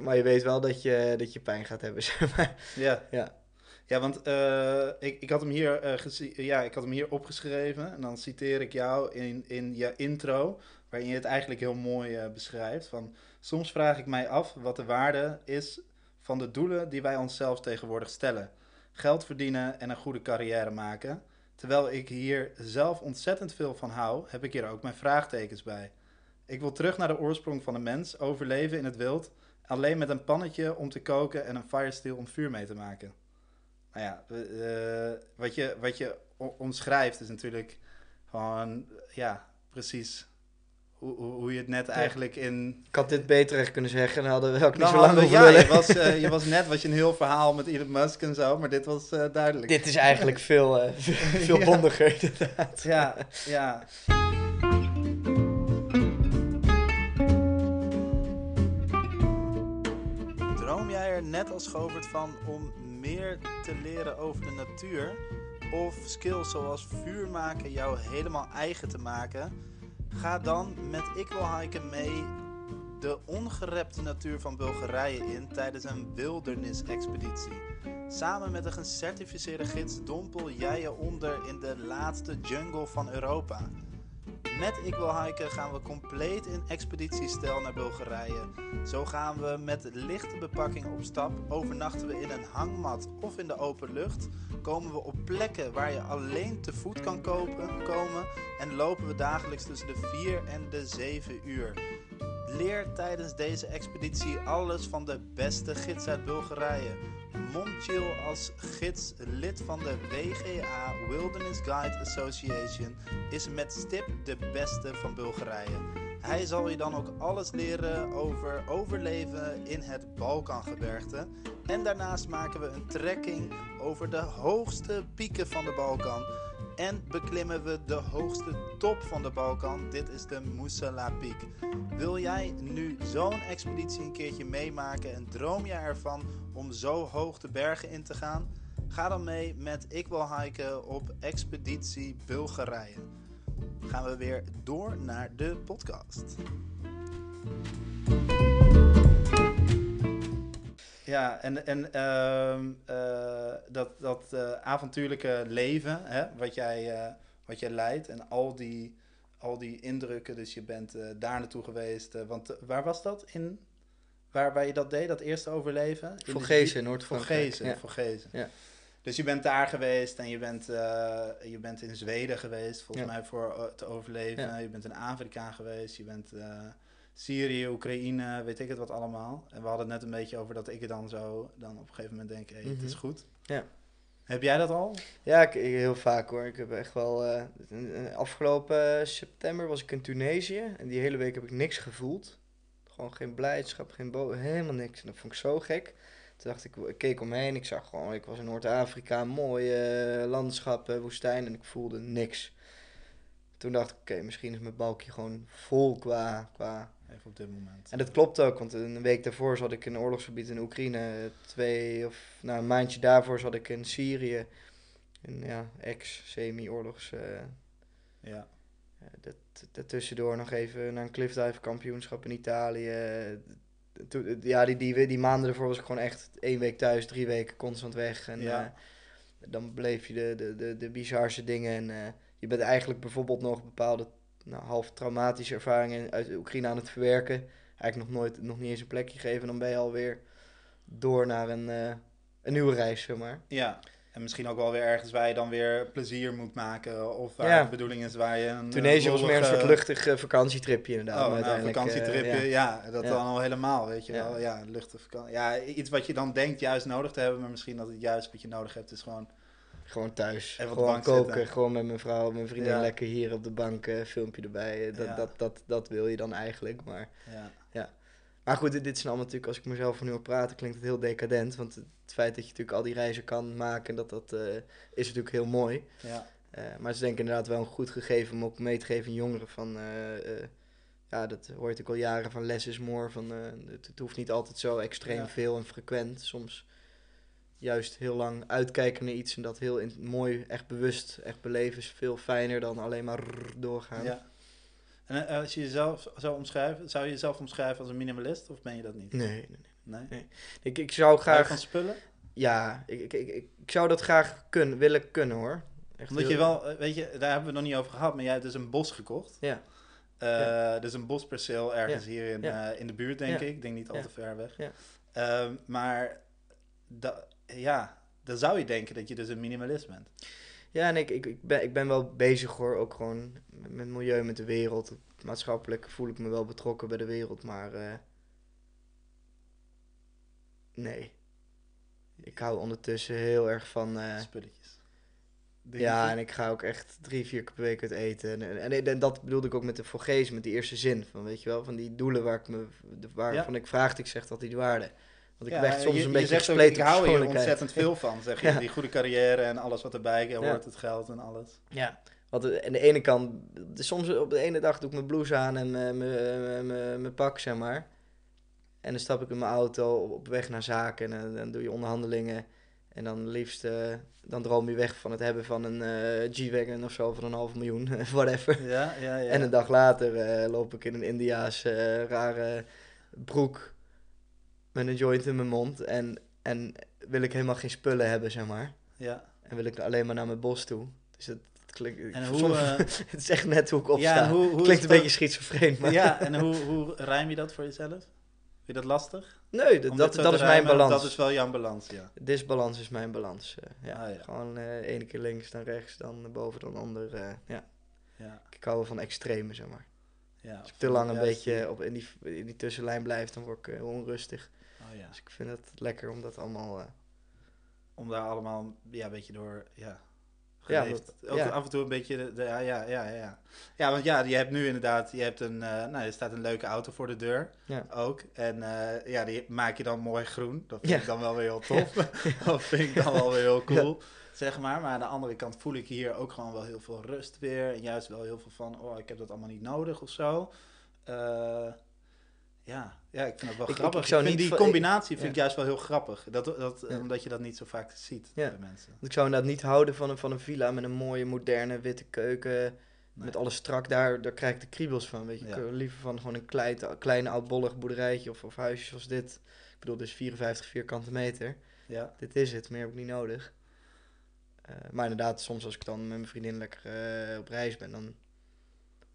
maar je weet wel dat je, dat je pijn gaat hebben, zeg maar. Ja. Ja. Ja, want eh, ik, ik, had hem hier, eh, ja, ik had hem hier opgeschreven. En dan citeer ik jou in, in je intro, waarin je het eigenlijk heel mooi beschrijft. Van, Soms vraag ik mij af wat de waarde is van de doelen die wij onszelf tegenwoordig stellen. Geld verdienen en een goede carrière maken. Terwijl ik hier zelf ontzettend veel van hou, heb ik hier ook mijn vraagtekens bij. Ik wil terug naar de oorsprong van de mens, overleven in het wild, alleen met een pannetje om te koken en een firesteel om vuur mee te maken. Nou ja, eh, wat, je, wat je omschrijft is natuurlijk gewoon, ja, precies hoe, hoe, hoe je het net eigenlijk in... Ik had dit beter echt kunnen zeggen, dan hadden we ook niet Nou, zo lang over ja, je was, eh, je was net was je een heel verhaal met Elon Musk en zo, maar dit was eh, duidelijk. Dit is eigenlijk veel, eh, veel Ja. bondiger inderdaad. Ja, ja. Droom jij er net als Govert van om meer te leren over de natuur? Of skills zoals vuur maken jou helemaal eigen te maken? Ga dan met Ik Wil Hiken mee de ongerepte natuur van Bulgarije in tijdens een wildernisexpeditie. Samen met een gecertificeerde gids dompel jij je onder in de laatste jungle van Europa. Met Ik Wil Hiken gaan we compleet in expeditiestijl naar Bulgarije. Zo gaan we met lichte bepakking op stap, overnachten we in een hangmat of in de open lucht, komen we op plekken waar je alleen te voet kan komen en lopen we dagelijks tussen de 4 en de 7 uur. Leer tijdens deze expeditie alles van de beste gids uit Bulgarije. Momchil als gids, lid van de WGA Wilderness Guide Association, is met stip de beste van Bulgarije. Hij zal je dan ook alles leren over overleven in het Balkangebergte. En daarnaast maken we een trekking over de hoogste pieken van de Balkan. En beklimmen we de hoogste top van de Balkan. Dit is de Musala Peak. Wil jij nu zo'n expeditie een keertje meemaken en droom je ervan om zo hoog de bergen in te gaan? Ga dan mee met Ik Wil Hiken op Expeditie Bulgarije. Gaan we weer door naar de podcast. Ja, en, en ehm, eh, dat, eh, avontuurlijke leven hè, wat, jij, eh, wat jij leidt en al die, al die indrukken. Dus je bent eh, daar naartoe geweest. want waar was dat? In, waar, waar je dat deed, dat eerste overleven? In Vogezen, Noord-Frankrijk. Ja. Dus je bent daar geweest en je bent, je bent in Zweden geweest, volgens Ja. mij, voor te overleven. Ja. Je bent in Afrika geweest, je bent eh, Syrië, Oekraïne, weet ik het wat allemaal. En we hadden het net een beetje over dat ik dan zo, dan op een gegeven moment denk, hé, het is Mhm. goed. Ja. Heb jij dat al? Ja, ik, heel vaak hoor. Ik heb echt wel. eh, afgelopen september was ik in Tunesië en die hele week heb ik niks gevoeld. Gewoon geen blijdschap, geen bo helemaal niks. En dat vond ik zo gek. Toen dacht ik, ik keek omheen, ik zag gewoon, ik was in Noord-Afrika, mooie eh, landschappen, woestijn en ik voelde niks. Toen dacht ik, oké, misschien is mijn balkje gewoon vol qua, qua Even op dit moment. en dat klopt ook, want een week daarvoor zat ik in een oorlogsgebied in Oekraïne. Twee of nou, een maandje daarvoor zat ik in Syrië. Een ja, ex-semi-oorlogs. eh, Ja. eh, dat, daartussendoor nog even naar een cliffdive kampioenschap in Italië. Ja, die, die, die maanden ervoor was ik gewoon echt één week thuis, drie weken constant weg. En Ja. eh, dan beleef je de, de, de, de bizarste dingen. En je bent eigenlijk bijvoorbeeld nog bepaalde nou, half traumatische ervaringen uit Oekraïne aan het verwerken. Eigenlijk nog nooit, nog niet eens een plekje geven. Dan ben je alweer door naar een, eh, een nieuwe reis, zeg maar. ja. En misschien ook wel weer ergens waar je dan weer plezier moet maken. Of waar Ja. de bedoeling is waar je een... Tunesië was meer een soort luchtig eh, vakantietripje inderdaad. Oh, nou, een uiteindelijk, eh, vakantietripje, ja. ja. dat Ja. dan al helemaal, weet je Ja. wel. Ja, luchtig vakantie. Ja, iets wat je dan denkt juist nodig te hebben, maar misschien dat het juist wat je nodig hebt is gewoon... Gewoon thuis. De gewoon bank koken. zitten. Gewoon met mijn vrouw, mijn vriendin Ja. lekker hier op de bank. eh, filmpje erbij. eh, dat, Ja. dat, dat, dat wil je dan eigenlijk. Maar, Ja, maar goed, dit, dit zijn allemaal natuurlijk, als ik mezelf van nu op praten, klinkt het heel decadent. Want het feit dat je natuurlijk al die reizen kan maken, dat, dat eh, is natuurlijk heel mooi. ja, Eh, maar het is denk ik inderdaad wel een goed gegeven om ook mee te geven aan jongeren van... ja, dat hoor je natuurlijk al jaren van less is more. Van, het, het hoeft niet altijd zo extreem Ja. veel en frequent. Soms juist heel lang uitkijken naar iets en dat heel in, mooi, echt bewust, echt beleven is veel fijner dan alleen maar doorgaan. ja. En eh, als je jezelf zou omschrijven, zou je jezelf omschrijven als een minimalist of ben je dat niet? Nee, nee, nee. Nee? Ik, ik zou graag... van spullen? Ja, ik, ik, ik, ik zou dat graag kunnen, willen kunnen hoor. Echt Omdat heel- je wel, eh, weet je, daar hebben we het nog niet over gehad, maar jij hebt dus een bos gekocht. Ja. Eh, Ja. Dus een bosperceel ergens Ja. hier in, Ja. in de buurt, denk Ja. ik. Ik denk niet al Ja. te ver weg. Ja. Ehm, maar da, ja, dan zou je denken dat je dus een minimalist bent. Ja, en ik, ik, ik, ben, ik ben wel bezig hoor, ook gewoon met, milieu, met de wereld. Maatschappelijk voel ik me wel betrokken bij de wereld, maar eh, nee. Ik hou ondertussen heel erg van, eh, Spulletjes. Ja, en ik ga ook echt drie, vier keer per week uit eten. En, en, en dat bedoelde ik ook met de Vogees, met die eerste zin. Van, weet je wel, van die doelen waar ik me, de- waarvan ik vraagde, ik zeg dat die waarde. Want ik Ja, heb echt soms je, een je beetje ook, gespleten ik hou hier ontzettend veel van, zeg je. Ja. Die goede carrière en alles wat erbij Ja. hoort, het geld en alles. Ja, want eh, aan de ene kant, soms op de ene dag doe ik mijn blouse aan en mijn- mijn mijn- mijn- mijn pak, zeg maar. En dan stap ik in mijn auto op- weg naar zaken en eh, dan doe je onderhandelingen. En dan liefst, eh, dan droom je weg van het hebben van een eh, G-Wagon of zo van een half miljoen, whatever. Ja, ja, ja. En een dag later eh, loop ik in een Indiaas eh, rare broek met een joint in mijn mond. En, en wil ik helemaal geen spullen hebben, zeg maar. ja. En wil ik alleen maar naar mijn bos toe. Dus het, het klinkt... En hoe, soms- eh, het is echt net hoe ik opsta. ja, hoe, hoe klinkt een dat- beetje schizofreen, maar... Ja, en hoe, hoe rijm je dat voor jezelf? Vind je dat lastig? Nee, dat, dat, dat is mijn balans. Dat is wel jouw balans, ja. Disbalans is mijn balans. eh, ja. Ah, ja. Gewoon eh ene keer links, dan rechts, dan boven, dan onder. ja. Ja, Ik hou wel van extreme, zeg maar. ja. Als ik te lang een beetje op, in, die, in die tussenlijn blijf, dan word ik onrustig. Oh, ja. Dus ik vind het lekker om dat allemaal... eh, Om daar allemaal ja, een beetje door, ja... Ja, dat- ook ja. af en toe een beetje, de, de- ja, ja, ja, ja. Ja, want ja, je hebt nu inderdaad, je hebt een, eh, nou, er staat een leuke auto voor de deur, Ja. ook. En eh, ja, die maak je dan mooi groen. Dat vind ik dan wel weer heel tof. dat vind ik dan wel weer heel cool, zeg maar. Maar aan de andere kant voel ik hier ook gewoon wel heel veel rust weer. En juist wel heel veel van, oh, ik heb dat allemaal niet nodig of zo. Eh, ja. ja, ik vind dat wel Ik- grappig. ik Ik, zou niet die combinatie vind ik juist wel heel grappig. Dat, dat, Ja. Omdat je dat niet zo vaak ziet Ja. bij mensen. Ik zou inderdaad niet houden van een, van een villa met een mooie, moderne, witte keuken. Met alles strak, daar, daar krijg ik de kriebels van. Weet je. Ik liever van gewoon een klein, klein oudbollig boerderijtje of, of huisje zoals dit. Ik bedoel, dus 54 vierkante meter. Ja. Dit is het, meer heb ik niet nodig. Eh, maar inderdaad, soms als ik dan met mijn vriendin lekker eh, op reis ben, dan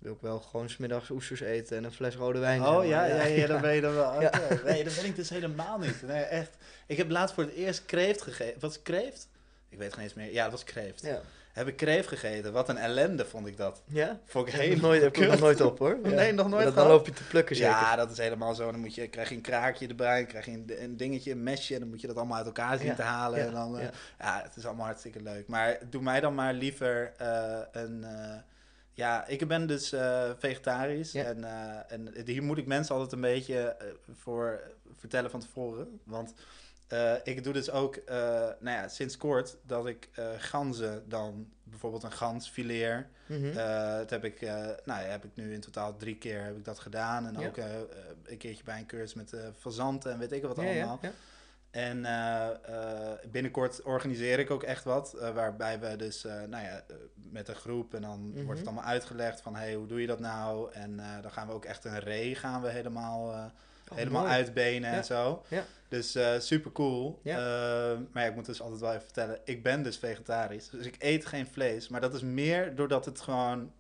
wil ik wel gewoon smiddags oesters eten en een fles rode wijn. zeg Oh maar. ja, ja, ja, dat ben je dan wel. Ja. Nee, dat ben ik dus helemaal niet. Nee, echt. Ik heb laatst voor het eerst kreeft gegeten. Wat is kreeft? Ik weet geen eens meer. Ja, dat was kreeft. Ja. Heb ik kreeft gegeten. Wat een ellende vond ik dat. Ja? Vond ik nog nooit, heb ik nog nooit op hoor. Nee, nog nooit dat- Dan loop je te plukken zeker. Ja, dat is helemaal zo. Dan moet je, krijg je een kraakje erbij, dan krijg je een, een dingetje, een mesje. En dan moet je dat allemaal uit elkaar zien te halen. ja, en dan, eh, ja. ja. het is allemaal hartstikke leuk. Maar doe mij dan maar liever eh, een... eh, ja, ik ben dus eh, vegetarisch. Ja. En, eh, en hier moet ik mensen altijd een beetje eh, voor vertellen van tevoren. Want ik doe dus ook, nou ja, sinds kort dat ik ganzen dan, bijvoorbeeld een gans fileer. Mhm. Dat heb ik, nou ja, heb ik nu in totaal drie keer heb ik dat gedaan. En Ja. ook een keertje bij een cursus met fazanten en weet ik wat allemaal. En eh, eh, binnenkort organiseer ik ook echt wat. eh, waarbij we dus, nou ja, met een groep en dan Mhm. wordt het allemaal uitgelegd van, hey, hoe doe je dat nou? En dan gaan we ook echt een ree gaan we helemaal, Oh, helemaal mooi. uitbenen Ja. en zo. Ja. Dus super cool. Ja. maar ja, ik moet dus altijd wel even vertellen, ik ben dus vegetarisch. Dus ik eet geen vlees. Maar dat is meer doordat het gewoon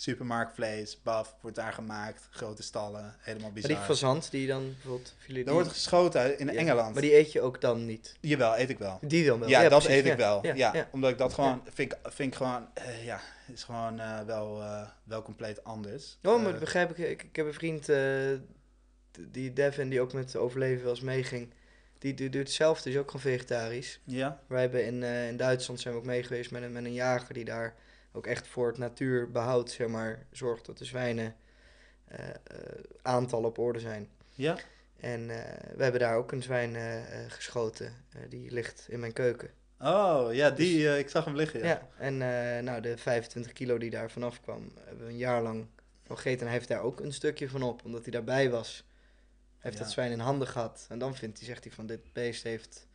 supermarktvlees, baf, wordt daar gemaakt. Grote stallen, helemaal Maar bizar. die fazant die dan bijvoorbeeld... Jullie Er wordt geschoten in Ja, Engeland. Maar die eet je ook dan niet? Jawel, eet ik wel. Die dan wel? Ja, dat precies, eet ik ja, wel. Ja, Ja, ja. omdat ik dat gewoon vind, ik- vind ik gewoon, eh, ja, is gewoon eh, wel, eh, wel compleet anders. Oh, maar dat begrijp ik. ik. Ik heb een vriend, die Devin, die ook met overleven wel eens meeging. Die, die doet hetzelfde, die is ook gewoon vegetarisch. ja, Wij hebben in, in Duitsland zijn we ook mee geweest met een, met een jager die daar ook echt voor het natuurbehoud, zeg maar, zorgt dat de zwijnen eh, eh, aantallen op orde zijn. ja. En eh, we hebben daar ook een zwijn geschoten. Die ligt in mijn keuken. Oh, ja, die, eh, ik zag hem liggen. Ja, Ja. en nou, de 25 kilo die daar vanaf kwam, hebben we een jaar lang van gegeten. En hij heeft daar ook een stukje van op, omdat hij daarbij was. Hij heeft Ja. dat zwijn in handen gehad. En dan vindt hij, zegt hij van, dit beest heeft,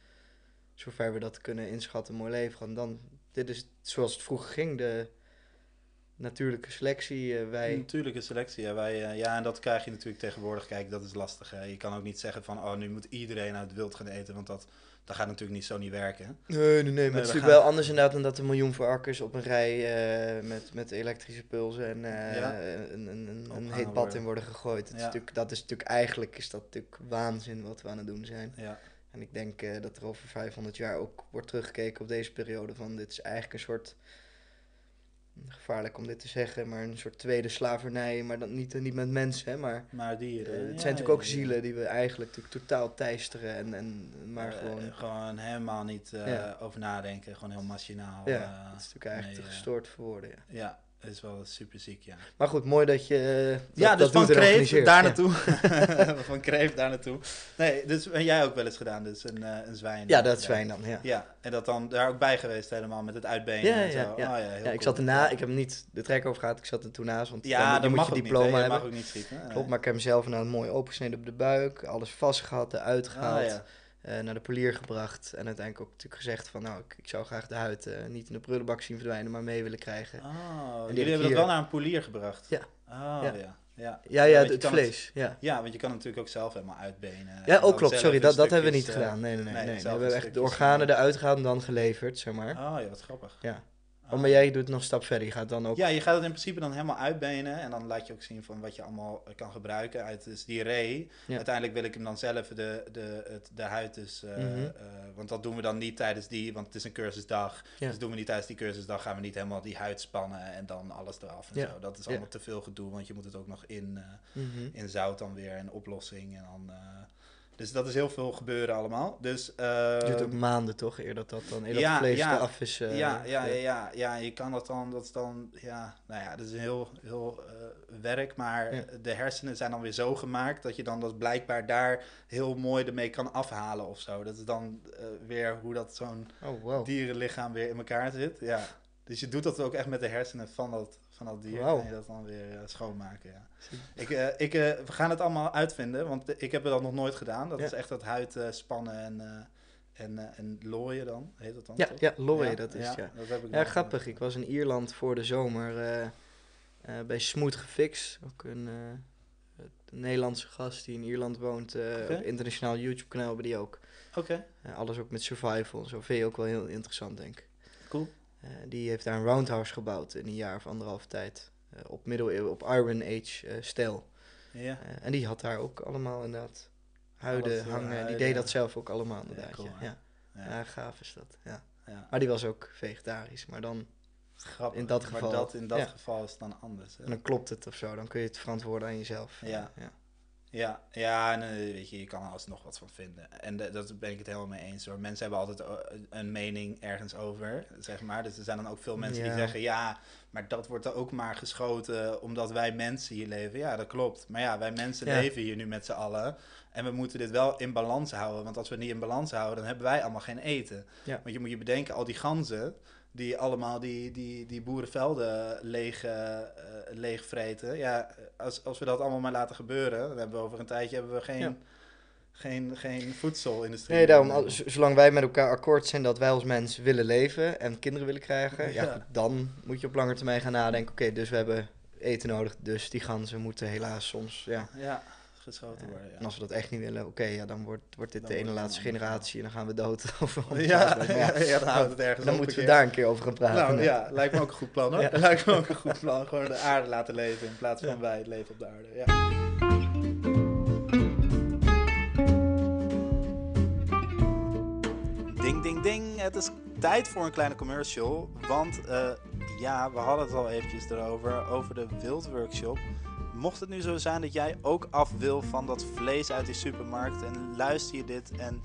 zover we dat kunnen inschatten, een mooi leven gehad. En dan, dit is zoals het vroeger ging, de natuurlijke selectie. eh, wij, Natuurlijke selectie. Ja, wij, eh, ja, en dat krijg je natuurlijk tegenwoordig. Kijk, dat is lastig. Hè. Je kan ook niet zeggen van, oh, nu moet iedereen uit het wild gaan eten. Want dat, dat gaat natuurlijk niet zo niet werken. Nee, nee, nee. Maar Nee, het is natuurlijk gaan- wel anders inderdaad dan dat een miljoen varkens op een rij eh, met, met elektrische pulsen en Ja. een, een, een, heet bad worden. in worden gegooid. Het is natuurlijk, dat is natuurlijk eigenlijk is dat natuurlijk waanzin wat we aan het doen zijn. Ja, En ik denk eh, dat er over 500 jaar ook wordt teruggekeken op deze periode van dit is eigenlijk een soort gevaarlijk om dit te zeggen, maar een soort tweede slavernij, maar dan niet, niet met mensen, hè, maar Maar dieren. eh, het ja, zijn natuurlijk ook ja, zielen die we eigenlijk natuurlijk totaal teisteren en, en maar Eh, gewoon, gewoon helemaal niet eh, Ja. over nadenken. Gewoon heel machinaal. ja, eh, het is natuurlijk eigenlijk nee, te eh, gestoord voor woorden, ja. Het is wel super ziek, ja. Maar goed, mooi dat je eh, dat, ja, dus dat van organiseert. daar Ja. naartoe. van Kreeft daar naartoe. Nee, dus en jij ook wel eens gedaan, dus een, eh, een zwijn. Ja, dat zwijn dan, ja. Ja, en dat dan daar ook bij geweest helemaal met het uitbenen Ja, en zo. ja, ja. Oh, ja, heel Ja, ik cool. zat erna, ik heb hem niet de trek over gehad, ik zat er toen naast, want Ja, dan, dat moet mag je ook diploma niet, hè? Je hebben. mag ook niet schieten. Klopt, maar ik heb hem zelf nou mooi opengesneden op de buik, alles vastgehad, eruit gehaald, Ah, ja. eh, naar de polier gebracht en uiteindelijk ook natuurlijk gezegd van nou, ik, ik zou graag de huid eh, niet in de prullenbak zien verdwijnen, maar mee willen krijgen. Oh, jullie heb hebben dat wel naar een polier gebracht? Ja. Oh, Ja. ja. Ja, Ja, het vlees, ja. Ja, want je kan het natuurlijk ook zelf helemaal uitbenen. En Ja, ook klopt, sorry, dat, dat hebben we niet eh, gedaan. Nee, nee, nee. nee, We hebben echt de organen eh, eruit gehaald en dan geleverd, zeg maar. Oh ja, wat grappig. Ja. Oh. Maar jij doet nog een stap verder, je gaat dan ook... Ja, je gaat het in principe dan helemaal uitbenen en dan laat je ook zien van wat je allemaal kan gebruiken uit dus die ree. Ja. Uiteindelijk wil ik hem dan zelf de, de, het, de huid dus, Mhm. eh, want dat doen we dan niet tijdens die, want het is een cursusdag. Ja. Dus doen we niet tijdens die cursusdag, gaan we niet helemaal die huid spannen en dan alles eraf en Ja. zo. Dat is allemaal te veel gedoe, want je moet het ook nog in, eh, Mhm. in zout dan weer en oplossing en dan... dus dat is heel veel gebeuren allemaal. Dus, Het duurt ook maanden toch, eer dat dat dan, eer dat ja, vlees ja. eraf is. eh, ja, ja, ja, ja, ja, je kan dat dan, dat is dan, ja, nou ja, dat is een heel, heel eh, werk, maar Ja. de hersenen zijn dan weer zo gemaakt dat je dan dat blijkbaar daar heel mooi ermee kan afhalen of zo. Dat is dan eh, weer hoe dat zo'n Oh, wow. dierenlichaam weer in elkaar zit, ja. Dus je doet dat ook echt met de hersenen van dat, van dat dier, en je dat dan weer eh, schoonmaken, ja. Ik, eh, ik, eh, we gaan het allemaal uitvinden, want ik heb dat nog nooit gedaan. Dat Ja. is echt dat huid spannen en, en, en looien dan, heet dat dan? Ja, toch? ja, looien, dat is, ja. dat heb ik Ja, grappig. Ik was in Ierland voor de zomer bij Smooth Gefix. Ook een, Nederlandse gast die in Ierland woont. Op internationaal YouTube kanaal hebben die ook. Oké, alles ook met survival en zo. Vind je ook wel heel interessant, denk ik. cool. Eh, die heeft daar een roundhouse gebouwd in een jaar of anderhalf tijd. Eh, op middeleeuwen, op Iron Age eh, stijl. Ja, en die had daar ook allemaal inderdaad huiden Alles, hangen. En die huiden, deed dat zelf ook allemaal inderdaad. cool, ja, hè? ja. gaaf is dat. Ja. ja. Maar die was ook vegetarisch. Maar dan, Grappig. in dat Maar geval- dat, in dat geval is dan anders. hè? en dan klopt het of zo. Dan kun je het verantwoorden aan jezelf. Ja. ja. Ja, ja en, eh, weet je, je kan er alsnog wat van vinden. En de- dat ben ik het helemaal mee eens hoor. Mensen hebben altijd eh, een mening ergens over, zeg maar. Dus er zijn dan ook veel mensen die zeggen, ja, maar dat wordt er ook maar geschoten omdat wij mensen hier leven. Ja, dat klopt. Maar ja, wij mensen Ja. leven hier nu met z'n allen. En we moeten dit wel in balans houden. Want als we het niet in balans houden, dan hebben wij allemaal geen eten. Ja. Want je moet je bedenken, al die ganzen die allemaal die, die, die boerenvelden leeg, eh, eh, leegvreten. Ja, als, als we dat allemaal maar laten gebeuren, dan hebben we over een tijdje hebben we geen, Ja. geen, geen voedselindustrie. Nee, daarom, zolang wij met elkaar akkoord zijn dat wij als mens willen leven en kinderen willen krijgen, ja. Ja. goed, dan moet je op lange termijn gaan nadenken. Oké, dus we hebben eten nodig, dus die ganzen moeten helaas soms, ja. Ja, geschoten worden. En als we dat echt niet willen, oké, ja, dan wordt, wordt dit Dan de ene laatste generatie en dan gaan we dood. Of honderd Ja, ja, ja, dan houdt het ergens dan moeten we daar een keer over gaan praten. Nou Nee. ja, lijkt me ook een goed plan hoor. Ja. Lijkt me ook een goed plan. Gewoon de aarde laten leven in plaats van Ja. wij het leven op de aarde. Ja. Ding, ding, ding. Het is tijd voor een kleine commercial. Want eh, ja, we hadden het al eventjes erover, over de wildworkshop. Mocht het nu zo zijn dat jij ook af wil van dat vlees uit die supermarkt en luister je dit en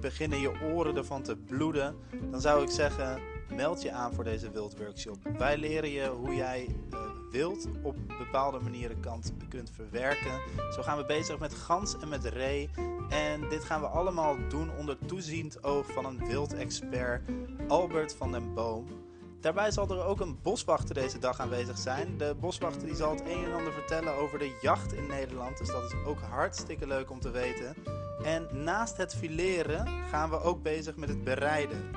beginnen je oren ervan te bloeden, dan zou ik zeggen, meld je aan voor deze wildworkshop. Wij leren je hoe jij eh, wild op bepaalde manieren kan, kunt verwerken. Zo gaan we bezig met gans en met ree. En dit gaan we allemaal doen onder toeziend oog van een wildexpert, Albert van den Boom. Daarbij zal er ook een boswachter deze dag aanwezig zijn. De boswachter die zal het een en ander vertellen over de jacht in Nederland. Dus dat is ook hartstikke leuk om te weten. En naast het fileren gaan we ook bezig met het bereiden.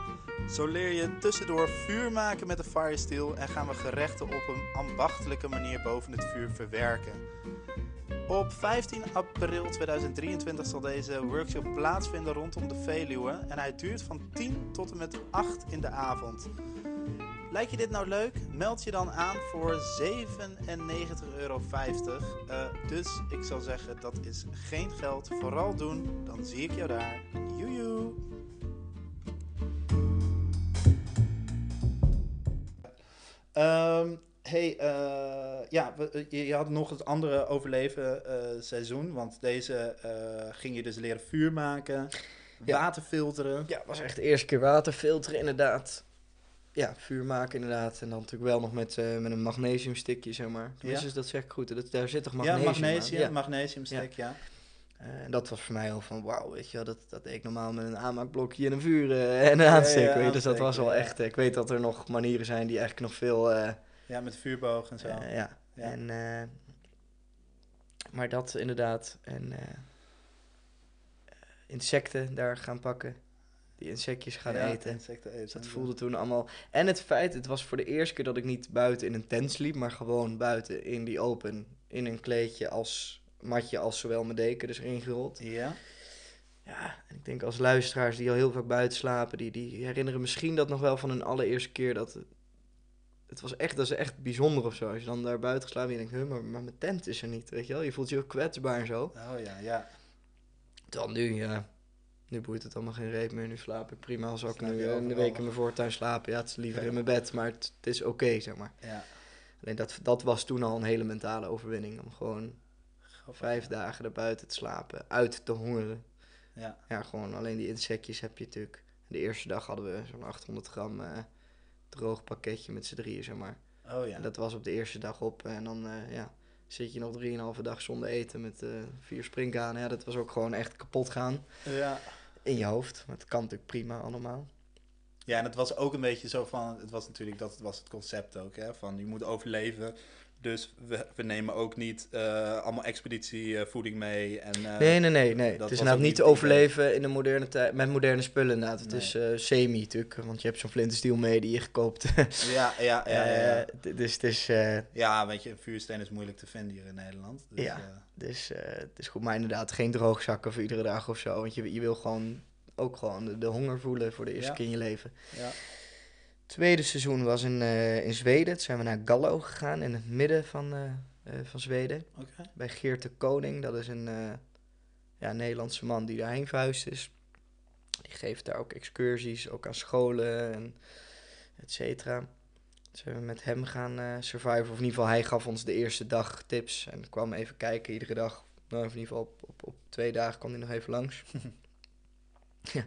Zo leer je tussendoor vuur maken met de firesteel en gaan we gerechten op een ambachtelijke manier boven het vuur verwerken. Op 15 april 2023 zal deze workshop plaatsvinden rondom de Veluwe en hij duurt van 10 tot en met 8 in de avond. Lijkt je dit nou leuk? Meld je dan aan voor 97,50 euro. Eh, dus ik zou zeggen, dat is geen geld. Vooral doen, dan zie ik jou daar. Joejoe! Ehm, hey, eh, ja, we- je, je had nog het andere overleven eh, seizoen, want deze eh, ging je dus leren vuur maken, Ja. water filteren. Ja, was echt de eerste keer water filteren inderdaad. Ja, vuur maken inderdaad. En dan natuurlijk wel nog met, eh, met een magnesiumstikje, zeg maar. Tenminste, Ja. dat zeg ik goed. Dat, daar zit toch Ja, magnesium magnesium, aan? Ja. ja. Eh, en dat was voor mij al van wauw, weet je wel. Dat, dat deed ik normaal met een aanmaakblokje en een vuur eh, en een ja, weet je. Dus dat was wel ja. echt... ik weet dat er nog manieren zijn die eigenlijk nog veel... Ja, met vuurboog en zo. ja. Ja. En, maar dat inderdaad. En insecten daar gaan pakken. Die insectjes gaan Ja, eten. insecten eten. Dus dat voelde toen allemaal. En het feit, het was voor de eerste keer dat ik niet buiten in een tent sliep, maar gewoon buiten in die open, in een kleedje als matje, als zowel mijn deken, dus ingerold. Ja, Ja, en ik denk als luisteraars die al heel vaak buiten slapen, die, die herinneren misschien dat nog wel van hun allereerste keer dat. Het, was echt, dat is echt bijzonder of zo. Als je dan daar buiten geslapen en je denkt, maar, maar mijn tent is er niet, weet je wel. Je voelt je ook kwetsbaar en zo. oh ja, ja. Dan nu, ja. Nu boeit het allemaal geen reet meer. Nu slaap ik prima. Als ik nu een overal week in mijn voortuin slapen. Ja, het is liever Ja. in mijn bed, maar het, het is oké, zeg maar. ja. Alleen dat, dat was toen al een hele mentale overwinning. Om gewoon Grappig, vijf ja. dagen erbuiten te slapen. Uit te hongeren. Ja, Ja, gewoon alleen die insectjes heb je natuurlijk. De eerste dag hadden we zo'n 800 gram eh, droog pakketje met z'n drieën, zeg maar. oh ja. En dat was op de eerste dag op. En dan eh, ja, zit je nog drieënhalve dag zonder eten met eh, vier springkanen. Ja, dat was ook gewoon echt kapot gaan ja. In je hoofd. Maar het kan natuurlijk prima allemaal. Ja, en het was ook een beetje zo van, het was natuurlijk, dat was het concept ook, hè, van je moet overleven. Dus we, we nemen ook niet eh, allemaal expeditievoeding mee. En, eh, nee, nee, nee. nee. Het is ook niet te overleven in de moderne tijd met moderne spullen inderdaad. Het Nee. is eh, semi natuurlijk, want je hebt zo'n flintenstiel mee die je gekoopt. Ja, ja, ja. ja. Eh, dus het is, eh, Ja, weet je, een vuursteen is moeilijk te vinden hier in Nederland. Dus, Ja. eh, dus eh, het is goed. Maar inderdaad, geen droogzakken voor iedere dag of zo. Want je, je wil gewoon ook gewoon de, de honger voelen voor de eerste Ja. keer in je leven. ja. tweede seizoen was in, eh, in Zweden. Toen zijn we naar Gallo gegaan, in het midden van, eh, eh, van Zweden. Bij Geert de Koning. Dat is een ja, Nederlandse man die daarheen verhuisd is. Die geeft daar ook excursies, ook aan scholen en et cetera. Dus we met hem gaan eh surviven. Of in ieder geval, hij gaf ons de eerste dag tips. En kwam even kijken iedere dag. Nou, in ieder geval op, op, op twee dagen kwam hij nog even langs. ja.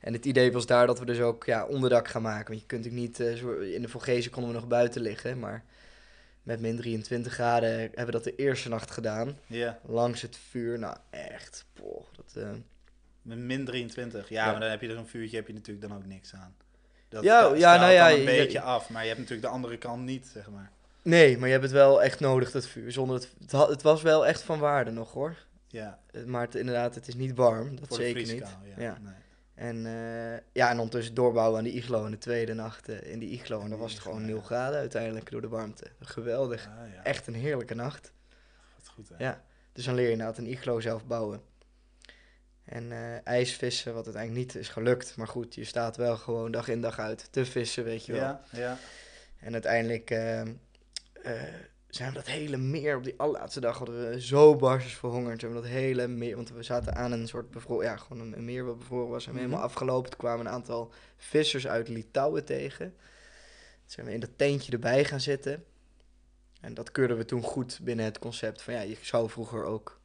En het idee was daar dat we dus ook ja, onderdak gaan maken. Want je kunt natuurlijk niet... eh, in de Vogezen konden we nog buiten liggen. Maar met min 23 graden hebben we dat de eerste nacht gedaan. Ja, Langs het vuur. Nou, echt. Dat, eh, met min 23. Ja, Ja. maar dan heb je er een vuurtje, heb je natuurlijk dan ook niks aan. Dat Ja, ja, nou ja, een je- beetje af, maar je hebt natuurlijk de andere kant niet, zeg maar. Nee, maar je hebt het wel echt nodig, dat vuur. Zonder het, het was wel echt van waarde nog, hoor. Ja, Eh, Maar het, inderdaad, het is niet warm. Dat voor de zeker niet. Ja, Ja. Nee. En, eh, ja, en ondertussen doorbouwen aan die iglo in de tweede nacht in die iglo. En dan was het gewoon ja. 0 graden uiteindelijk door de warmte. Geweldig. Ah, ja. Echt een heerlijke nacht. Wat goed, hè? Ja. Dus dan leer je inderdaad een iglo zelf bouwen. En eh, ijsvissen, wat uiteindelijk niet is gelukt. Maar goed, je staat wel gewoon dag in dag uit te vissen, weet je wel. Ja, ja. En uiteindelijk eh, eh, zijn we dat hele meer, op die allerlaatste dag hadden we zo barstens verhongerd. Zijn we dat hele meer, want we zaten aan een soort bevroren, ja, gewoon een, meer wat bevroren was. En we Mhm. helemaal afgelopen. Toen kwamen een aantal vissers uit Litouwen tegen. Toen zijn we in dat tentje erbij gaan zitten. En dat keurden we toen goed binnen het concept van ja, je zou vroeger ook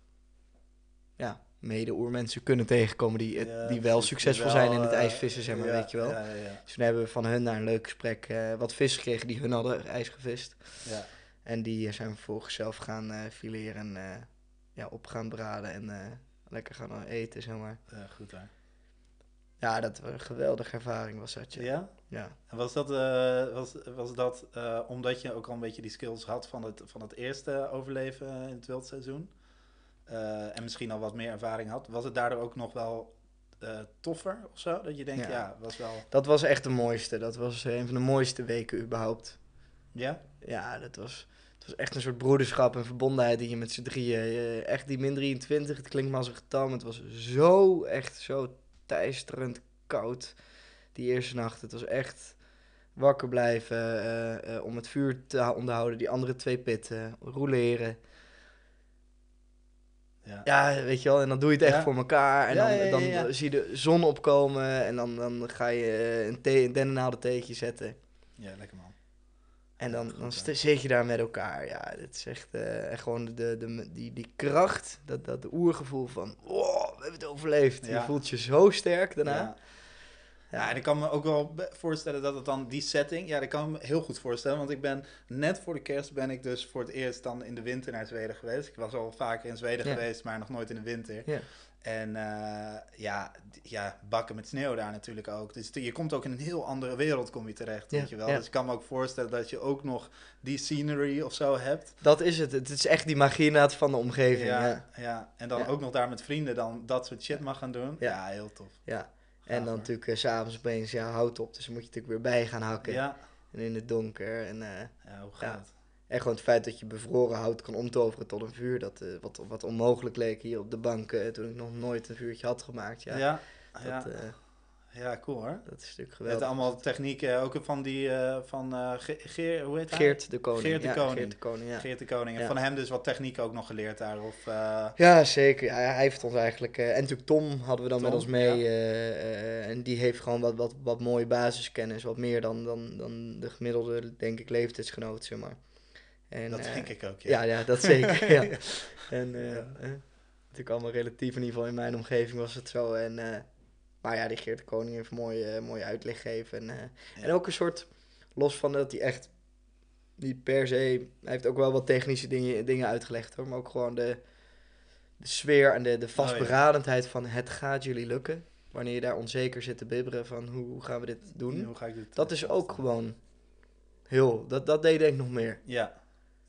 ja, mede-oermensen kunnen tegenkomen die, het- Ja, die wel succesvol wel, zijn in het eh, ijsvissen, zeg maar, ja, weet je wel. Ja. Dus toen hebben we van hun naar een leuk gesprek eh, wat vis gekregen die hun hadden ijs gevist. ja. En die eh, zijn we vervolgens zelf gaan eh, fileren en eh, ja, op gaan braden en lekker gaan eten, zeg maar. Ja, goed, hè? Ja, dat was een geweldige ervaring was dat, ja. Ja? ja. En was dat, was, was dat omdat je ook al een beetje die skills had van het, van het eerste overleven in het wildseizoen? Eh, en misschien al wat meer ervaring had. Was het daardoor ook nog wel toffer of zo? Dat je denkt, Ja. ja, was wel... Dat was echt de mooiste. Dat was een van de mooiste weken überhaupt. Ja? Ja, dat was, het was echt een soort broederschap en verbondenheid die je met z'n drieën... eh, echt die min 23, het klinkt maar als een getal, maar het was zo, echt zo teisterend koud die eerste nacht. Het was echt wakker blijven eh, eh, om het vuur te hou- onderhouden, die andere twee pitten, roleren. Ja. Ja, weet je wel, en dan doe je het echt Ja. voor elkaar. En Ja, dan, dan zie je de zon opkomen en dan, dan ga je een, thee, een dennennaald theetje zetten. Ja, lekker man. En dan, dan zit je daar met elkaar. Ja, dit is echt eh, echt gewoon de, de, die, die kracht, dat, dat oergevoel van, wow, we hebben het overleefd. Ja. Je voelt je zo sterk daarna. Ja. Ja, en ik kan me ook wel voorstellen dat het dan die setting, ja, dat kan ik me heel goed voorstellen. Want ik ben net voor de kerst ben ik dus voor het eerst dan in de winter naar Zweden geweest. Ik was al vaker in Zweden Ja. geweest, maar nog nooit in de winter. En eh, ja, ja, bakken met sneeuw daar natuurlijk ook. Dus je komt ook in een heel andere wereld kom je terecht, Ja, weet je wel. ja. Dus ik kan me ook voorstellen dat je ook nog die scenery of zo hebt. Dat is het. Het is echt die magie van de omgeving. Ja. ja, ja. En dan ook nog daar met vrienden dan dat soort shit mag gaan doen. Ja. Heel tof. Ja. En dan hoor. natuurlijk s s'avonds opeens, ja, hout op. Dus dan moet je natuurlijk weer bij gaan hakken. Ja, En in het donker. En, eh, ja hoe gaat het? En gewoon het feit dat je bevroren hout kan omtoveren tot een vuur. Dat, eh, wat, wat onmogelijk leek hier op de bank eh, toen ik nog nooit een vuurtje had gemaakt. Ja, Ja, ja, dat, eh, ja, cool hoor. dat is natuurlijk Met geweldig. allemaal technieken, ook van die van eh, Ge- Geer, hoe heet hij? Geert de Koning. Geert de ja, Koning. Geert de Koning, ja. Geert de Koning. En Ja. van hem dus wat techniek ook nog geleerd daar. Of, Ja, zeker. Ja, hij heeft ons eigenlijk... en natuurlijk Tom hadden we dan met ons mee. ja. en die heeft gewoon wat, wat, wat mooie basiskennis. Wat meer dan, dan, dan de gemiddelde, denk ik, leeftijdsgenoot, zeg maar. En, dat eh, denk ik ook, Ja, ja. ja, dat zeker. ja. En eh, eh, natuurlijk allemaal relatief, in ieder geval in mijn omgeving was het zo. En, maar ja, die Geert de Koning heeft mooi, mooie uitleg gegeven. En, en ook een soort, los van dat hij echt niet per se... Hij heeft ook wel wat technische dingen, dingen uitgelegd hoor. Maar ook gewoon de, de sfeer en de, de vastberadendheid van het gaat jullie lukken. Wanneer je daar onzeker zit te bibberen van hoe, hoe gaan we dit doen. Hoe ga ik dit Dat is ook gewoon heel... Dat, dat deed denk ik nog meer. Ja.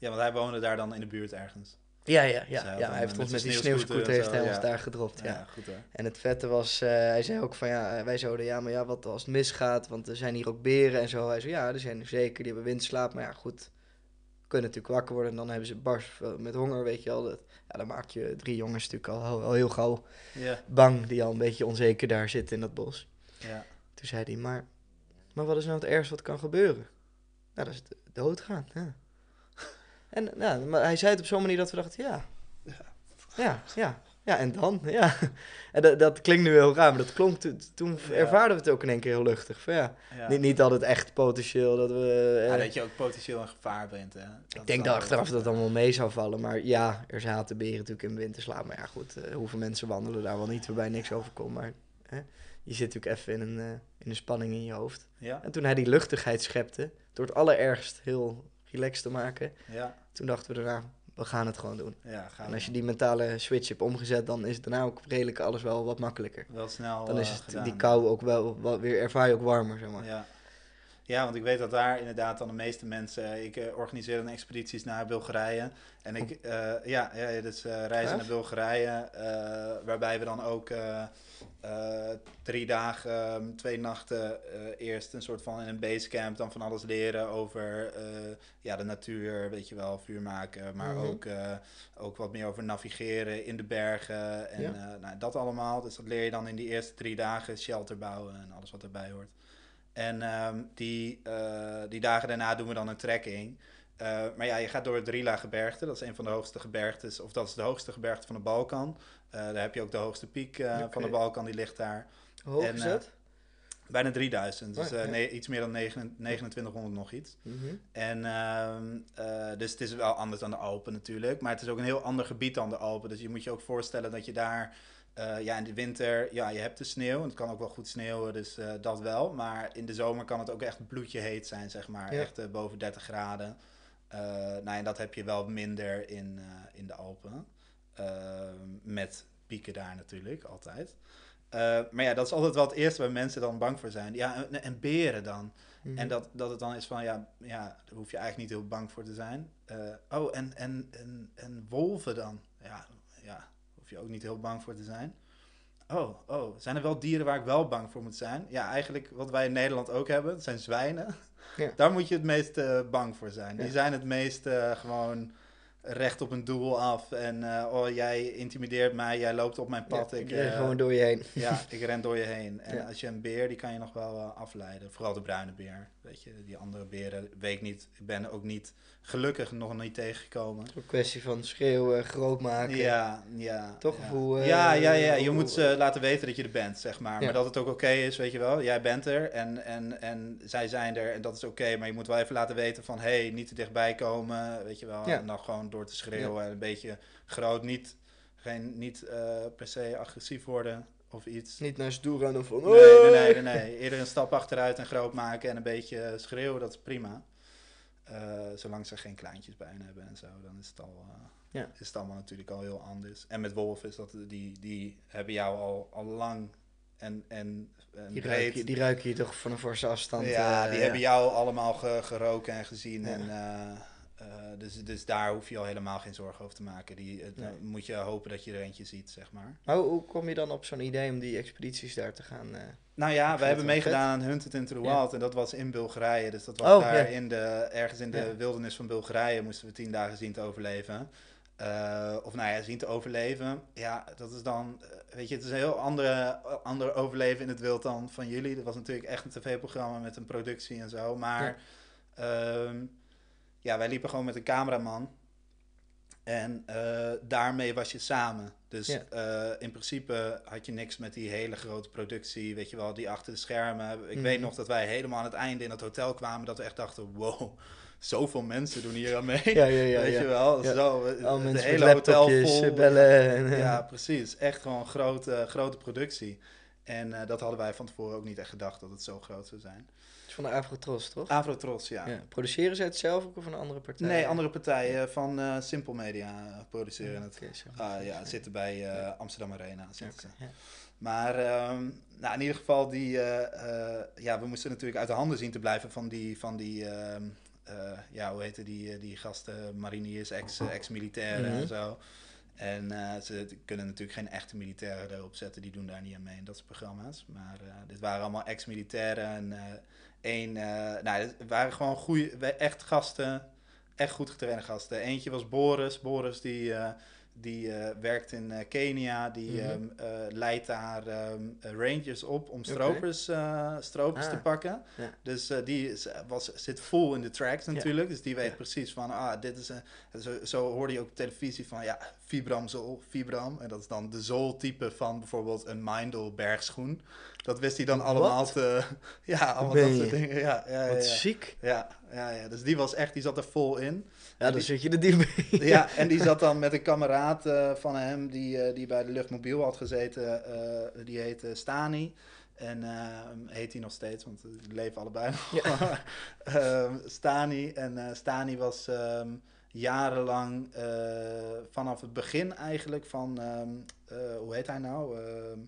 Ja, want hij woonde daar dan in de buurt ergens. Ja, ja, Dus ja. hij had ja hij heeft ons met die sneeuwscooter heeft hij ons daar gedropt, Ja, ja. goed hoor. En het vette was, eh, hij zei ook van ja, eh, wij zouden ja, maar ja, wat als het misgaat, want er zijn hier ook beren en zo. Hij zei ja, er zijn er zeker, die hebben windslaap, maar ja, goed, kunnen natuurlijk wakker worden en dan hebben ze bars eh, met honger, weet je wel. Dat, ja, dan maak je drie jongens natuurlijk al, al heel gauw bang, die al een beetje onzeker daar zitten in dat bos. ja. Toen zei hij, maar, maar wat is nou het ergste wat kan gebeuren? Nou, dat is doodgaan, ja. En nou, maar hij zei het op zo'n manier dat we dachten, ja, ja, ja, ja, en dan, ja. En dat, dat klinkt nu heel raar, maar dat klonk, to- toen ervaarden we het ook in één keer heel luchtig. Van, ja, ja. niet, niet dat het echt potentieel, dat we... eh, Ja, dat je ook potentieel een gevaar bent, hè. ik denk dat achteraf dat allemaal mee zou vallen, maar ja, er zaten beren natuurlijk in winterslaap. Maar ja, goed, eh, hoeveel mensen wandelen daar wel niet waarbij niks overkomt, maar je zit natuurlijk even in een, eh, in een spanning in je hoofd. Ja, En toen hij die luchtigheid schepte, door het allerergst heel relaxed te maken, ja, toen dachten we daarna, we gaan het gewoon doen. ja. Gaan En als je die mentale switch hebt omgezet, dan is daarna ook redelijk alles wel wat makkelijker. wel snel Dan is eh, het, die kou ook wel, wel weer, ervaar je ook warmer, zeg maar. Ja. Ja, want ik weet dat daar inderdaad dan de meeste mensen... Ik eh, organiseer dan expedities naar Bulgarije. En ik, eh, ja, ja, dus eh, reizen naar Bulgarije. waarbij we dan ook drie dagen, ehm, twee nachten eerst een soort van in een basecamp dan van alles leren over ja, de natuur, weet je wel, vuur maken. Maar Mhm. ook, ook wat meer over navigeren in de bergen en Ja. nou, dat allemaal. Dus dat leer je dan in die eerste drie dagen, shelter bouwen en alles wat erbij hoort. En ehm, die, eh, die dagen daarna doen we dan een trekking. Eh, maar ja, je gaat door het Drila gebergte. Dat is een van de hoogste gebergtes, of dat is de hoogste gebergte van de Balkan. Eh, daar heb je ook de hoogste piek van de Balkan, die ligt daar. Hoe hoog En, is dat? Bijna 3000, dus Oh, ja. iets meer dan 9 2900 nog iets. Mhm. En ehm, eh, dus het is wel anders dan de Alpen natuurlijk. Maar het is ook een heel ander gebied dan de Alpen. Dus je moet je ook voorstellen dat je daar eh, ja, in de winter, ja, je hebt de sneeuw. En het kan ook wel goed sneeuwen, dus eh, dat wel. Maar in de zomer kan het ook echt bloedje heet zijn, zeg maar. Ja. Echt eh, boven 30 graden. Nou, en dat heb je wel minder in, in de Alpen. Met pieken daar natuurlijk, altijd. Maar ja, dat is altijd wel het eerste waar mensen dan bang voor zijn. Ja, en, en beren dan. Mhm. En dat, dat het dan is van, ja, ja, daar hoef je eigenlijk niet heel bang voor te zijn. Oh, en, en, en, en wolven dan? Ja, ja, je ook niet heel bang voor te zijn. Oh, oh, zijn er wel dieren waar ik wel bang voor moet zijn? Ja, eigenlijk wat wij in Nederland ook hebben, dat zijn zwijnen. Ja. Daar moet je het meest eh, bang voor zijn. Die zijn het meest eh, gewoon, recht op een doel af. En eh, oh, jij intimideert mij, jij loopt op mijn pad. Ja, ik, ren gewoon door je heen. ja, ik ren door je heen. En als je een beer, die kan je nog wel afleiden. Vooral de bruine beer. Weet je, die andere beren weet ik niet. Ik ben ook niet, gelukkig nog niet tegengekomen. Een kwestie van schreeuwen, groot maken. Ja, ja. Toch? Ja. Hoe, eh, ja, ja, ja. Je hoe- moet ze laten weten dat je er bent, zeg maar. Ja. Maar dat het ook oké is, weet je wel. Jij bent er en, en, en zij zijn er en dat is oké. maar je moet wel even laten weten van, hé, hey, niet te dichtbij komen, weet je wel. Ja. En dan gewoon door te schreeuwen en een beetje groot. Niet, geen, niet eh, per se agressief worden of iets. Niet naar ze toe rennen van... Nee, nee, nee, nee, nee. Eerder een stap achteruit en groot maken en een beetje schreeuwen, dat is prima. Eh, zolang ze geen kleintjes bij hen hebben en zo, dan is het, al, eh, Ja. is het allemaal natuurlijk al heel anders. En met Wolf is dat, die, die hebben jou al, al lang en, en, en Die breed. ruik, je, die ruik je toch van een forse afstand. ja, eh, die ja. hebben jou allemaal ge- geroken en gezien. Ja. En, dus, dus daar hoef je al helemaal geen zorgen over te maken. Die, het- Nee. moet je hopen dat je er eentje ziet, zeg maar. Maar hoe, hoe kom je dan op zo'n idee om die expedities daar te gaan... eh, Nou ja, we hebben meegedaan aan Hunted into the Ja. Wild en dat was in Bulgarije. Dus dat was Oh, daar ja. in de, ergens in de Ja. wildernis van Bulgarije moesten we tien dagen zien te overleven. Eh, of nou ja, zien te overleven. Ja, dat is dan, eh, weet je, het is een heel andere, ander overleven in het wild dan van jullie. Dat was natuurlijk echt een tv-programma met een productie en zo. Maar ja, ja wij liepen gewoon met een cameraman. En eh, daarmee was je samen. Dus Ja. eh, in principe had je niks met die hele grote productie, weet je wel, die achter de schermen. Ik Mhm. weet nog dat wij helemaal aan het einde in het hotel kwamen, dat we echt dachten, wow, zoveel mensen doen hier aan mee. ja, ja, ja. weet ja. je wel, Ja. zo, Al het hele hotel vol. eh, bellen. En, Ja, precies. Echt gewoon grote, grote productie. En dat hadden wij van tevoren ook niet echt gedacht dat het zo groot zou zijn. Is van de Avrotros, toch? Avrotros, ja. Ja. Produceren ze het zelf ook of een andere partij? Nee, andere partijen van eh Simple Media produceren Ja, het. zo. Ah, ja, zitten bij eh, Amsterdam Arena. Zitten. Maar ehm, nou, in ieder geval, die, eh, ja, we moesten natuurlijk uit de handen zien te blijven van die, van die ehm, eh, ja, hoe heette die, die gasten, mariniers, ex, ex-militairen Mhm. en zo. En ze kunnen natuurlijk geen echte militairen erop zetten, die doen daar niet aan mee in dat soort programma's. Maar dit waren allemaal ex-militairen en één, eh, nou, het waren gewoon goede, echt gasten, echt goed getrainde gasten. Eentje was Boris, Boris die... die eh, werkt in eh, Kenia, die Mhm. ehm, eh, leidt daar ehm, eh, rangers op om stropers, stropers Ah, te pakken. ja. Dus die is, was, zit vol in de tracks natuurlijk. Dus die weet Ja. precies van, ah, dit is een... Zo, zo hoorde je ook op televisie van, ja, Vibram Zool, Vibram. En dat is dan de zooltype van bijvoorbeeld een Mindel bergschoen. Dat wist hij dan allemaal te... Ja, allemaal dat soort dingen. Ja, ja, Wat ziek. Ja, ja, ja. Dus die was echt, die zat er vol in. Ja, dan die- zit je er diep bij. Ja, en die zat dan met een kameraad eh, van hem die, eh, die bij de luchtmobiel had gezeten. eh, die heette Stani. En heet hij nog steeds, want die leven allebei nog. Stani. En Stani was ehm, jarenlang vanaf het begin eigenlijk van, ehm, eh, hoe heet hij nou? Ehm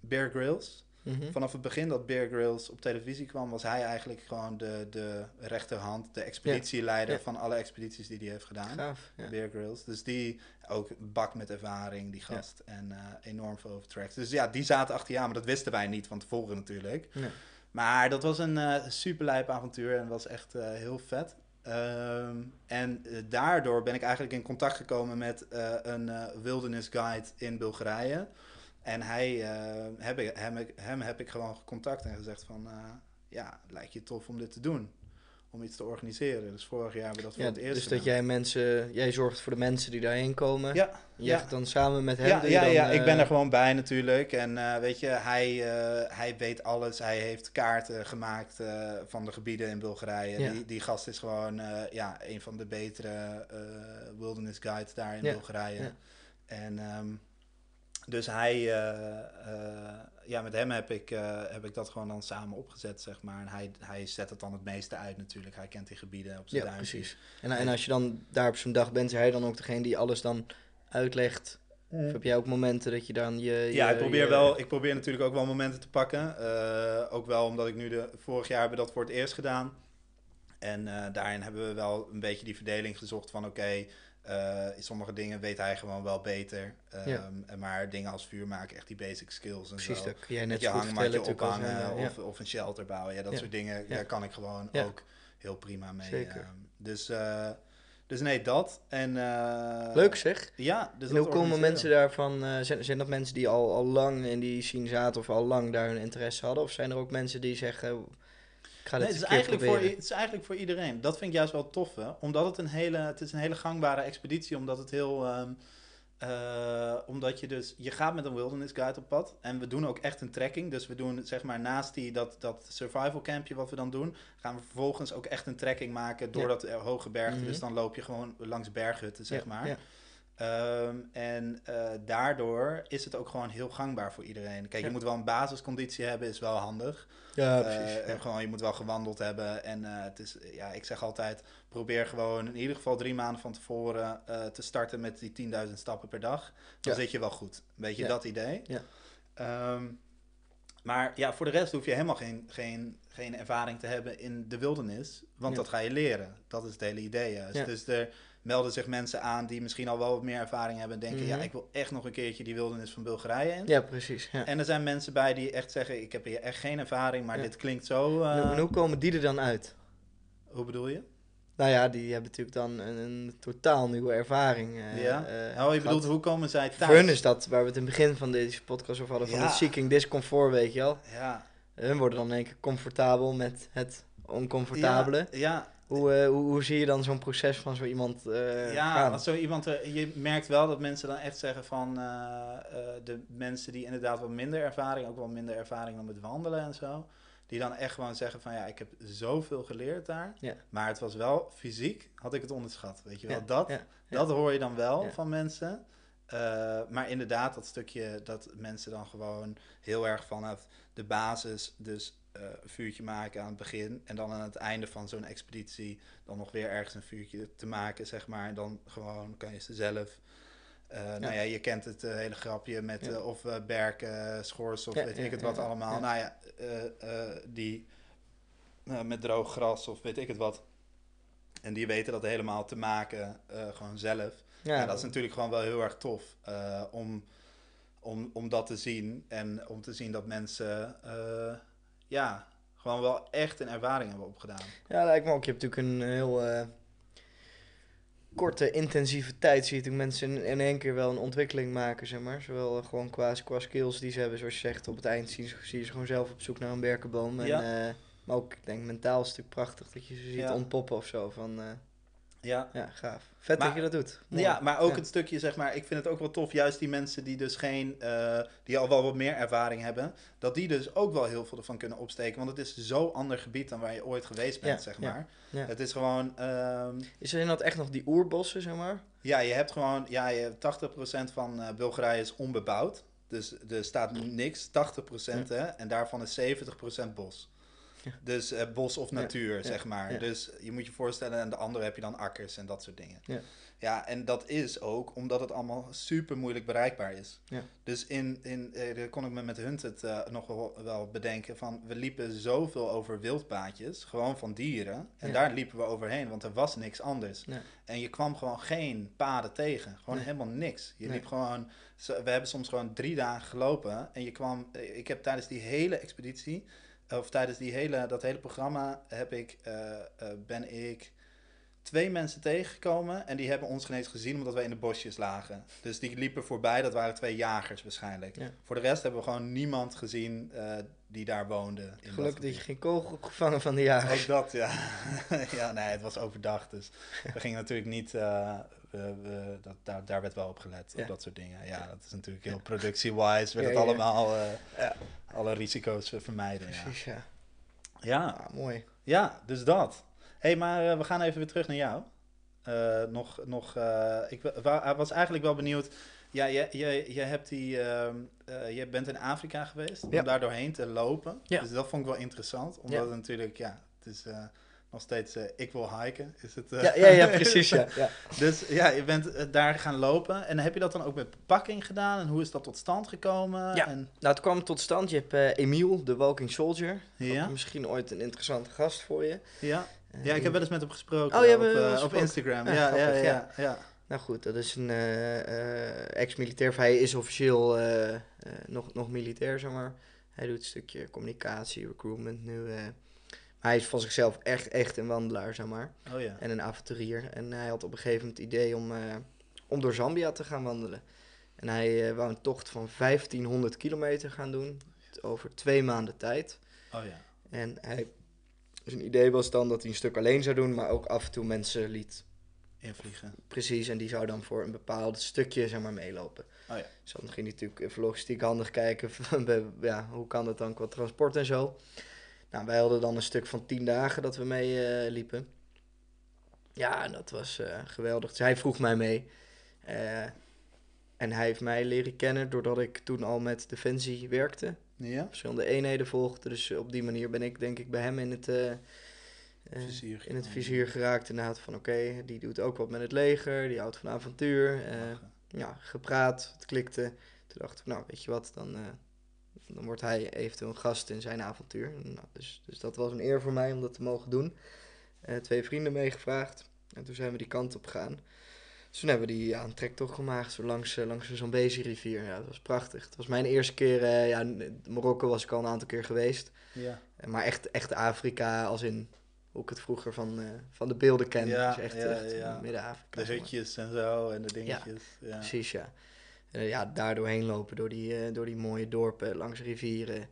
Bear Grylls. Mhm. Vanaf het begin dat Bear Grylls op televisie kwam, was hij eigenlijk gewoon de, de rechterhand, de expeditieleider Ja. van alle expedities die hij heeft gedaan. Gaaf. Ja. Bear Grylls. Dus die ook bak met ervaring, die gast. En eh, enorm veel over tracks. Dus ja, die zaten achter je aan, maar dat wisten wij niet van tevoren natuurlijk. Nee. Maar dat was een eh superlijp avontuur en was echt eh, heel vet. Ehm, en daardoor ben ik eigenlijk in contact gekomen met een wilderness guide in Bulgarije. En hij, eh, heb ik, hem, hem heb ik gewoon gecontact en gezegd van... eh, ja, het lijkt je tof om dit te doen. Om iets te organiseren. Dus vorig jaar hebben we dat voor Ja, het eerst dus dat jij mensen, jij zorgt voor de mensen die daarheen komen. Ja, Je ja. gaat dan samen met hem. Ja, ja, dan, ja, ik ben eh, er gewoon bij natuurlijk. En weet je, hij, hij weet alles. Hij heeft kaarten gemaakt van de gebieden in Bulgarije. Ja. Die, die gast is gewoon ja, een van de betere wilderness guides daar in Bulgarije. ja. En ehm, dus hij, eh, eh, ja, met hem heb ik, eh, heb ik dat gewoon dan samen opgezet, zeg maar. En hij, hij zet het dan het meeste uit natuurlijk. Hij kent die gebieden op zijn Ja, precies. En, en als je dan daar op zo'n dag bent, is hij dan ook degene die alles dan uitlegt? Of heb jij ook momenten dat je dan je... Ja, ik probeer, je- wel, ik probeer natuurlijk ook wel momenten te pakken. Ook wel omdat ik nu de, vorig jaar hebben we dat voor het eerst gedaan. En daarin hebben we wel een beetje die verdeling gezocht van oké, eh, sommige dingen weet hij gewoon wel beter. Ehm, Ja. Maar dingen als vuur maken, echt die basic skills en Precies, zo. dat kun jij net je hangmatje als ophangen ja. of, of een shelter bouwen. Ja, dat Ja. soort dingen, daar kan ik gewoon ook heel prima mee. Zeker. ehm. dus, eh, Dus nee, dat. En, eh, Leuk zeg. Ja, dus en hoe komen mensen daarvan, eh, zijn, zijn dat mensen die al, al lang in die scene zaten of al lang daar hun interesse hadden? Of zijn er ook mensen die zeggen, dit het, is eigenlijk voor, proberen? het is eigenlijk voor iedereen. Dat vind ik juist wel tof, hè? Omdat het een hele, het is een hele gangbare expeditie, omdat het heel, ehm, eh, omdat je dus, je gaat met een wilderness guide op pad en we doen ook echt een trekking. Dus we doen zeg maar naast die, dat, dat survival campje wat we dan doen, gaan we vervolgens ook echt een trekking maken door Ja. dat hoge bergte. Mhm. Dus dan loop je gewoon langs berghutten, zeg Ja, maar. ja. Ehm, en eh, daardoor is het ook gewoon heel gangbaar voor iedereen. Kijk, Ja. je moet wel een basisconditie hebben, is wel handig. Ja, Eh, precies. en gewoon, je moet wel gewandeld hebben. En eh, het is, ja, ik zeg altijd, probeer gewoon in ieder geval drie maanden van tevoren te starten met die 10.000 stappen per dag. Dan Ja. zit je wel goed. Beetje Ja. dat idee. Ja. Ehm, maar ja, voor de rest hoef je helemaal geen, geen, geen ervaring te hebben in de wildernis. Want dat ga je leren. Dat is het hele idee. Ja. Dus er melden zich mensen aan die misschien al wel wat meer ervaring hebben. En denken, Mhm. ja, ik wil echt nog een keertje die wildernis van Bulgarije in. Ja, precies. Ja. En er zijn mensen bij die echt zeggen, ik heb hier echt geen ervaring, maar Ja. dit klinkt zo... eh, En hoe- en hoe komen die er dan uit? hoe bedoel je? Nou ja, die hebben natuurlijk dan een, een totaal nieuwe ervaring. eh, ja? eh, oh, je bedoelt, hoe komen zij thuis? Voor hun is dat waar we het in het begin van deze podcast over hadden, van het seeking discomfort, weet je wel. Ja. Hun worden dan in één keer comfortabel met het oncomfortabele. Ja, ja, Hoe, eh, hoe, hoe zie je dan zo'n proces van zo iemand eh ja, gaan? als zo iemand, er- je merkt wel dat mensen dan echt zeggen van eh, eh, de mensen die inderdaad wat minder ervaring, ook wel minder ervaring dan met wandelen en zo, die dan echt gewoon zeggen van ja, ik heb zoveel geleerd daar, Ja. maar het was wel fysiek, had ik het onderschat, weet je wel. Ja, Dat, ja, dat hoor je dan wel van mensen. Eh, maar inderdaad, dat stukje dat mensen dan gewoon heel erg vanaf de basis, dus een vuurtje maken aan het begin. En dan aan het einde van zo'n expeditie dan nog weer ergens een vuurtje te maken, zeg maar. En dan gewoon kan je ze zelf. eh, Nou ja, je kent het eh, hele grapje met Ja. of berken, schors of Ja, weet ik het wat allemaal. Nou ja, die met droog gras of weet ik het wat. En die weten dat helemaal te maken gewoon zelf. Ja, dat is natuurlijk gewoon wel heel erg tof om, om, om dat te zien. En om te zien dat mensen ja, gewoon wel echt een ervaring hebben opgedaan. Ja, lijkt me ook. Je hebt natuurlijk een heel eh, korte, intensieve tijd. Zie je natuurlijk mensen in, in één keer wel een ontwikkeling maken, zeg maar. Zowel eh, gewoon qua, qua skills die ze hebben, zoals je zegt. Op het eind zie je, zie je ze gewoon zelf op zoek naar een berkenboom. En, Ja. eh, maar ook, ik denk, mentaal is het natuurlijk prachtig dat je ze ziet Ja. ontpoppen of zo. Van, eh, Ja. ja, gaaf. Vet Maar- dat je dat doet. Mooi. Ja, maar ook Ja. het stukje, zeg maar, ik vind het ook wel tof, juist die mensen die dus geen, eh, die al wel wat meer ervaring hebben, dat die dus ook wel heel veel ervan kunnen opsteken. Want het is zo'n ander gebied dan waar je ooit geweest bent, Ja, zeg maar. ja. Het is gewoon, ehm, Is er in dat echt nog die oerbossen, zeg maar? Ja, je hebt gewoon, ja, je, 80% van eh, Bulgarije is onbebouwd. Dus er staat niks, 80% hè, en daarvan is 70% bos. Dus eh, bos of natuur, zeg maar. Dus je moet je voorstellen, en de andere heb je dan akkers en dat soort dingen. Ja. Ja, en dat is ook omdat het allemaal super moeilijk bereikbaar is. Ja. Dus in, in, eh, daar kon ik me met Hunt het eh, nog wel, wel bedenken van, we liepen zoveel over wildpaadjes, gewoon van dieren. En Ja. daar liepen we overheen, want er was niks anders. En je kwam gewoon geen paden tegen. Gewoon Nee. helemaal niks. Je Nee. liep gewoon... We hebben soms gewoon drie dagen gelopen. En je kwam... Ik heb tijdens die hele expeditie... Of tijdens die hele, dat hele programma heb ik, eh, eh, ben ik twee mensen tegengekomen. En die hebben ons geen eens gezien omdat wij in de bosjes lagen. Dus die liepen voorbij. Dat waren twee jagers waarschijnlijk. Ja. Voor de rest hebben we gewoon niemand gezien eh, die daar woonde. in dat Gelukkig dat je geen kogel hebt gevangen van de jagers. Ook dat, ja. ja, nee, het was overdag, dus we gingen natuurlijk niet... we, dat, daar, daar werd wel op gelet, op dat soort dingen. Ja, dat is natuurlijk heel productie-wise, werd het allemaal... eh, Ja. Alle risico's eh, vermijden, ja. Precies, ja. Ja, Ah, mooi. ja, dus dat. Hé, hey, maar eh, we gaan even weer terug naar jou. Nog, nog, ik wa- wa- was eigenlijk wel benieuwd... Ja, je, je, je, hebt die, eh, je bent in Afrika geweest Ja. om daar doorheen te lopen. Ja. Dus dat vond ik wel interessant. Omdat Ja. het natuurlijk, ja, het is nog steeds... eh, ik wil hiken, is het... eh. Ja, ja, ja precies, ja. ja. dus ja, je bent eh, daar gaan lopen. En heb je dat dan ook met bepakking gedaan? En hoe is dat tot stand gekomen? Ja. En, Nou, het kwam tot stand. Je hebt Emiel, de Walking Soldier. ja, Misschien ooit een interessante gast voor je. ja. Ja, ik heb wel eens met hem gesproken Oh, je op, op. Instagram. Ja, Ja, ja, ja, grappig, ja, ja. Nou goed, dat is een ex-militair. Hij is officieel nog, nog militair, zeg maar. Hij doet een stukje communicatie, recruitment nu. Hij is van zichzelf echt, echt een wandelaar, zeg maar. Oh ja. En een avonturier. En hij had op een gegeven moment het idee om, eh, om door Zambia te gaan wandelen. En hij eh, wou een tocht van 1500 kilometer gaan doen. Over twee maanden tijd. Oh ja. En hij, zijn idee was dan dat hij een stuk alleen zou doen, maar ook af en toe mensen liet. Invliegen. Precies, en die zou dan voor een bepaald stukje zeg maar, meelopen. Oh ja. Dus dan ging hij natuurlijk even logistiek handig kijken. van, ja, hoe kan dat dan qua transport en zo. Nou, wij hadden dan een stuk van tien dagen dat we mee eh, liepen. Ja, en dat was eh, geweldig. Dus hij vroeg mij mee. Eh, en hij heeft mij leren kennen doordat ik toen al met Defensie werkte. Ja? Verschillende eenheden volgde. Dus op die manier ben ik denk ik bij hem in het, eh, Vizier in het vizier geraakt. Inderdaad van oké, die doet ook wat met het leger. Die houdt van avontuur. ja, gepraat, het klikte. Toen dacht ik, nou, weet je wat, dan, dan wordt hij eventueel een gast in zijn avontuur. Nou, dus, dus dat was een eer voor mij om dat te mogen doen. Eh, twee vrienden meegevraagd. En toen zijn we die kant op gegaan. Dus toen hebben we die ja, een trektocht gemaakt, zo langs, eh, langs de Zambezi rivier. Ja, dat was prachtig. Het was mijn eerste keer, eh, ja, Marokko was ik al een aantal keer geweest. Ja. Maar echt, echt Afrika, als in hoe ik het vroeger van, van de beelden ken. Ja, dus echt, ja, echt ja. Midden-Afrika. De zeg maar. hutjes en zo en de dingetjes. Ja. Precies, ja. En ja, daar doorheen lopen, door die, eh, door die mooie dorpen, langs rivieren.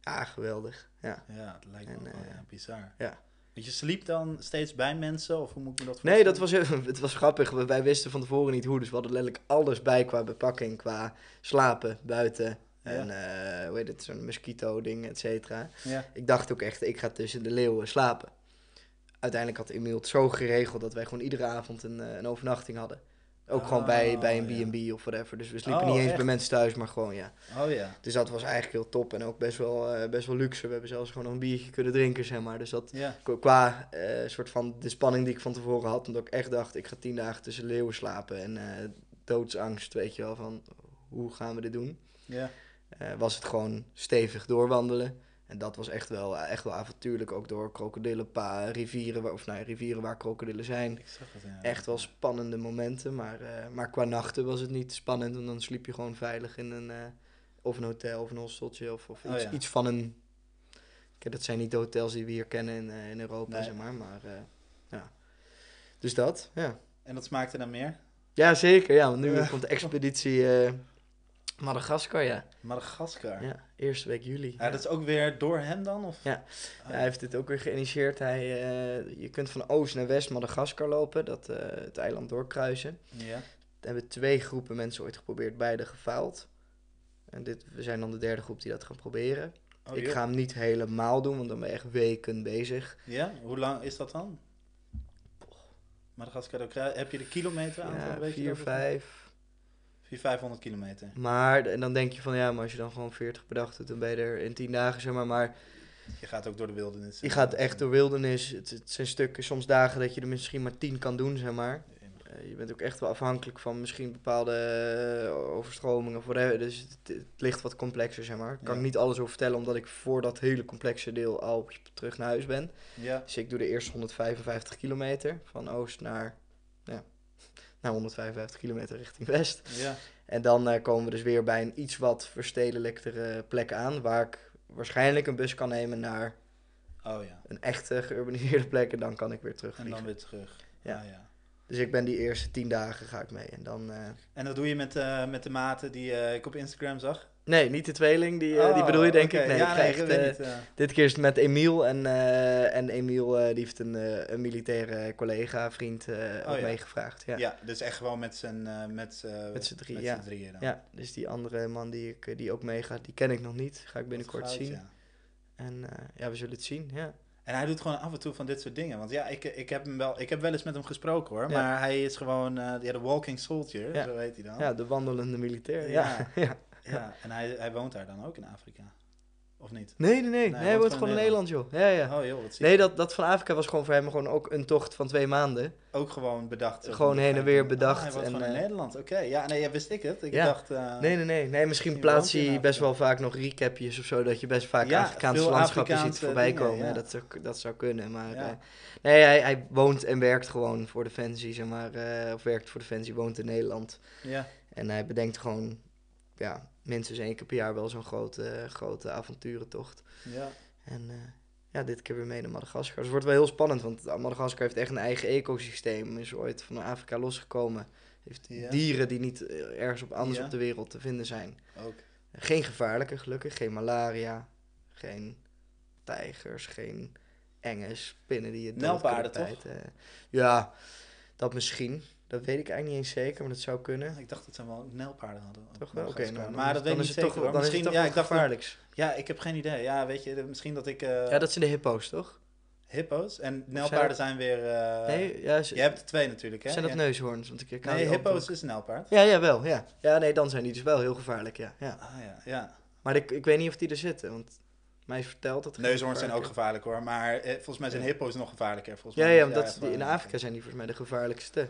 Ja, geweldig. Ja. Ja, het lijkt me En, ook wel, eh, ja, bizar. ja. Je sliep dan steeds bij mensen, of hoe moet ik me dat Nee, dat voorstellen? was, het was grappig. We- Wij wisten van tevoren niet hoe, dus we hadden letterlijk alles bij qua bepakking, qua slapen, buiten. En eh, hoe heet het, zo'n mosquito-ding, et cetera. Ja. Ik dacht ook echt, ik ga tussen de leeuwen slapen. Uiteindelijk had Emiel het zo geregeld dat wij gewoon iedere avond een, eh, een overnachting hadden. Ook gewoon bij, Oh, bij een ja. B&B of whatever. Dus we sliepen Oh, niet eens echt? bij mensen thuis, maar gewoon ja. Oh ja. Dus dat was eigenlijk heel top en ook best wel, eh, best wel luxe. We hebben zelfs gewoon nog een biertje kunnen drinken, zeg maar. Dus dat Ja. qua- eh, soort van de spanning die ik van tevoren had, omdat ik echt dacht, ik ga tien dagen tussen leeuwen slapen en eh, doodsangst, weet je wel, van hoe gaan we dit doen? Ja. Was het gewoon stevig doorwandelen. En dat was echt wel, echt wel avontuurlijk, ook door krokodillenpa, rivieren, waar, of nou, rivieren waar krokodillen zijn. Ik zag het, ja. Echt wel spannende momenten, maar, eh, maar qua nachten was het niet spannend. En dan sliep je gewoon veilig in een, eh, of een hotel of een hosteltje of, of Oh, iets, ja. iets van een... Kijk, dat zijn niet de hotels die we hier kennen in, eh, in Europa, Nee. zeg maar. Maar eh, ja, dus dat, ja. En dat smaakte dan meer? Ja, zeker. Ja, want nu Ja. komt de expeditie eh, Madagaskar, ja. Madagaskar. Ja, eerste week juli. Ja, dat is ook weer door hem dan? Of? Ja. Ah. Hij heeft dit ook weer geïnitieerd. Hij, eh, je kunt van oost naar west Madagaskar lopen, dat, eh, het eiland doorkruisen. Ja. Er hebben twee groepen mensen ooit geprobeerd, beide gefaald. En dit, we zijn dan de derde groep die dat gaan proberen. Oh, ik ga hem niet helemaal doen, want dan ben ik echt weken bezig. Ja, hoe lang is dat dan? Madagaskar, heb je de kilometer aan? Ja, 4, 5 500 kilometer. Maar, en dan denk je van ja, maar als je dan gewoon 40 per dag doet, dan ben je er in 10 dagen, zeg maar. Maar Je gaat ook door de wildernis. je gaat echt door wildernis. Het, het zijn stukken, soms dagen dat je er misschien maar 10 kan doen, zeg maar. Eh, je bent ook echt wel afhankelijk van misschien bepaalde eh, overstromingen of whatever. Dus het, het ligt wat complexer, zeg maar. Ik kan Ja. niet alles over vertellen, omdat ik voor dat hele complexe deel al terug naar huis ben. Ja. Dus ik doe de eerste 155 kilometer, van oost naar, ja, naar 155 kilometer richting west. Ja. En dan eh, komen we dus weer bij een iets wat verstedelijktere plek aan, waar ik waarschijnlijk een bus kan nemen naar Oh ja. een echte geurbaniseerde plek en dan kan ik weer En terugvliegen. dan weer terug. Ja. Ah, ja. Dus ik ben die eerste 10 dagen ga ik mee en dan... eh, En dat doe je met, eh, met de maten die ik op Instagram zag? Nee, niet de tweeling, die, eh, die Oh, bedoel je denk oké. ik. Nee, ja, ik echt, eh, niet. eh, Dit keer is het met Emiel en, eh, en Emiel eh, die heeft een, een militaire collega, vriend ook Oh, ja. meegevraagd. Ja. ja. dus echt gewoon met z'n met, Met z'n ja. drieën dan. Ja, dus die andere man die, ik, die ook meegaat, die ken ik nog niet. Ga ik binnenkort goud, zien. ja. En ja, we zullen het zien. Ja. En hij doet gewoon af en toe van dit soort dingen. Want ja, ik, ik, heb, hem wel, ik heb wel eens met hem gesproken hoor. Ja. Maar hij is gewoon ja, de walking soldier, Ja. zo heet hij dan. ja, de wandelende militair. Ja. Ja. Ja. En hij, hij woont daar dan ook in Afrika. Of niet? Nee, nee, nee. hij nee hij woont woont gewoon in Nederland, joh. Ja, ja. Oh joh, wat zie Nee, dat, dat van Afrika was gewoon voor hem gewoon ook een tocht van twee maanden. Ook gewoon bedacht. Gewoon heen en weer ah, bedacht hij woont en, gewoon in eh, Nederland, oké. Ja, nee, ja, wist ik het. Ik Ja. dacht... eh, Nee, nee, nee. nee misschien woont hij best wel vaak nog recapjes of zo. Dat je best vaak Ja, Afrikaanse landschappen ziet voorbij dingen, komen. ja. Dat, zou, dat zou kunnen. Maar Ja. eh, nee, hij, hij woont en werkt gewoon voor Defensie, zeg maar. eh, of werkt voor Defensie, woont in Nederland. Ja, En hij bedenkt gewoon, ja, minstens één keer per jaar wel zo'n grote, grote avonturentocht. ja. En eh, ja, dit keer weer mee naar Madagaskar. Dus het wordt wel heel spannend, want Madagaskar heeft echt een eigen ecosysteem. Is ooit van Afrika losgekomen. Heeft Ja. dieren die niet eh, ergens op anders Ja. op de wereld te vinden zijn. Ook. Geen gevaarlijke, gelukkig. Geen malaria, geen tijgers, geen enge spinnen die je dood kunnen bijten. Ja, dat misschien. Dat weet ik eigenlijk niet eens zeker, maar dat zou kunnen. Ik dacht dat ze wel nijlpaarden hadden. Toch wel? Oké, nou, maar dat weet ik niet toch, zeker. dan hoor. is het Misschien, toch ja, ik dacht gevaarlijks. Ja, ik heb geen idee. Ja, weet je, misschien dat ik... eh, Ja, dat zijn de hippo's, toch? Hippo's. En nijlpaarden zijn weer... eh, nee, ja, ze- Je hebt er twee natuurlijk, hè? zijn dat Ja. neushoorns? Want ik, hou Nee, hippo's is een nijlpaard. Ja, ja, wel, ja. Ja, nee, dan zijn die dus wel heel gevaarlijk, ja. ja. Ah ja, ja. Maar ik, ik weet niet of die er zitten, want mij is verteld dat... Neushoorns zijn ook gevaarlijk hoor, maar eh, volgens mij zijn Ja. hippo's nog gevaarlijker. Volgens Ja, mij. ja, omdat die, in Afrika zijn die volgens mij de gevaarlijkste.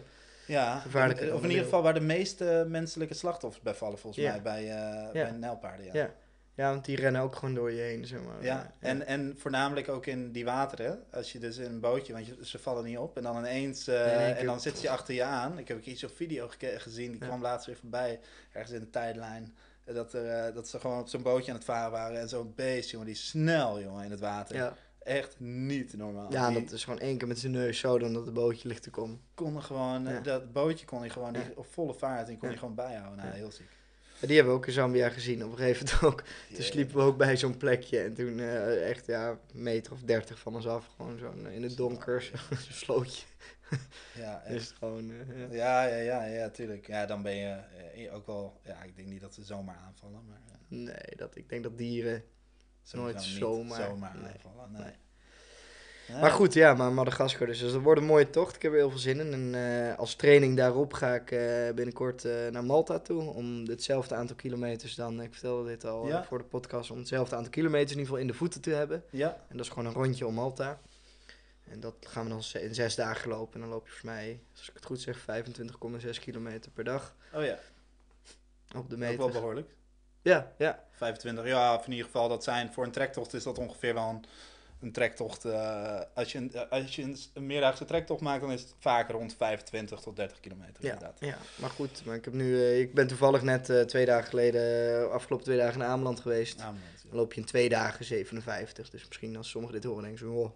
Ja, of in de ieder geval waar de meeste menselijke slachtoffers bij vallen volgens Ja. mij bij, eh bij nijlpaarden. Ja. Ja. Ja, want die rennen ook gewoon door je heen, zeg maar. Ja, en, en voornamelijk ook in die wateren. Als je dus in een bootje, want je, ze vallen niet op. En dan ineens, eh, en dan zitten ze achter je aan. Ik heb ook iets op video gezien, die Ja. kwam laatst weer voorbij. Ergens in de tijdlijn. Dat, er, eh, dat ze gewoon op zo'n bootje aan het varen waren. En zo'n beest, jongen, die snel, jongen, in het water. ja. Echt niet normaal. ja, die dat is gewoon één keer met zijn neus zo dan dat het bootje ligt te komen. kon gewoon, eh, Ja. dat bootje kon hij gewoon die, op volle vaart. En kon hij gewoon bijhouden. Nou, Ja. heel ziek. Die hebben we ook in Zambia gezien, op een gegeven moment ook. Toen sliepen we ook bij zo'n plekje en toen eh, echt ja, een meter of dertig van ons af. Gewoon zo in het donker, zo'n slootje. Ja, echt. Is het gewoon, eh, ja. Ja, ja, ja, ja, tuurlijk. Ja, dan ben je eh, ook wel... Ja, ik denk niet dat ze zomaar aanvallen, maar... eh, Nee, dat, ik denk dat dieren... Nooit zomaar. zomaar Nee. aanvallen. Nee. Nee. Ja. Maar goed, ja, maar Madagaskar dus. Dus dat wordt een mooie tocht. Ik heb er heel veel zin in. En eh, als training daarop ga ik eh, binnenkort eh, naar Malta toe. Om hetzelfde aantal kilometers dan, ik vertelde dit al Ja. voor de podcast, om hetzelfde aantal kilometers in ieder geval in de voeten te hebben. Ja, En dat is gewoon een rondje om Malta. En dat gaan we dan in zes dagen lopen. En dan loop je voor mij, als ik het goed zeg, 25,6 kilometer per dag oh ja. op de Ook wel meter. behoorlijk. Ja, ja. 25, ja, of in ieder geval dat zijn... Voor een trektocht is dat ongeveer wel een, een trektocht. eh, als je, een, als je een, meerdaagse trektocht maakt, dan is het vaak rond 25 tot 30 kilometer Ja, inderdaad. ja, maar goed. Maar ik, heb nu, eh, ik ben toevallig net eh, twee dagen geleden, afgelopen twee dagen naar Ameland geweest. Dan loop je in twee dagen 57. Dus misschien als sommigen dit horen, denken ze, oh,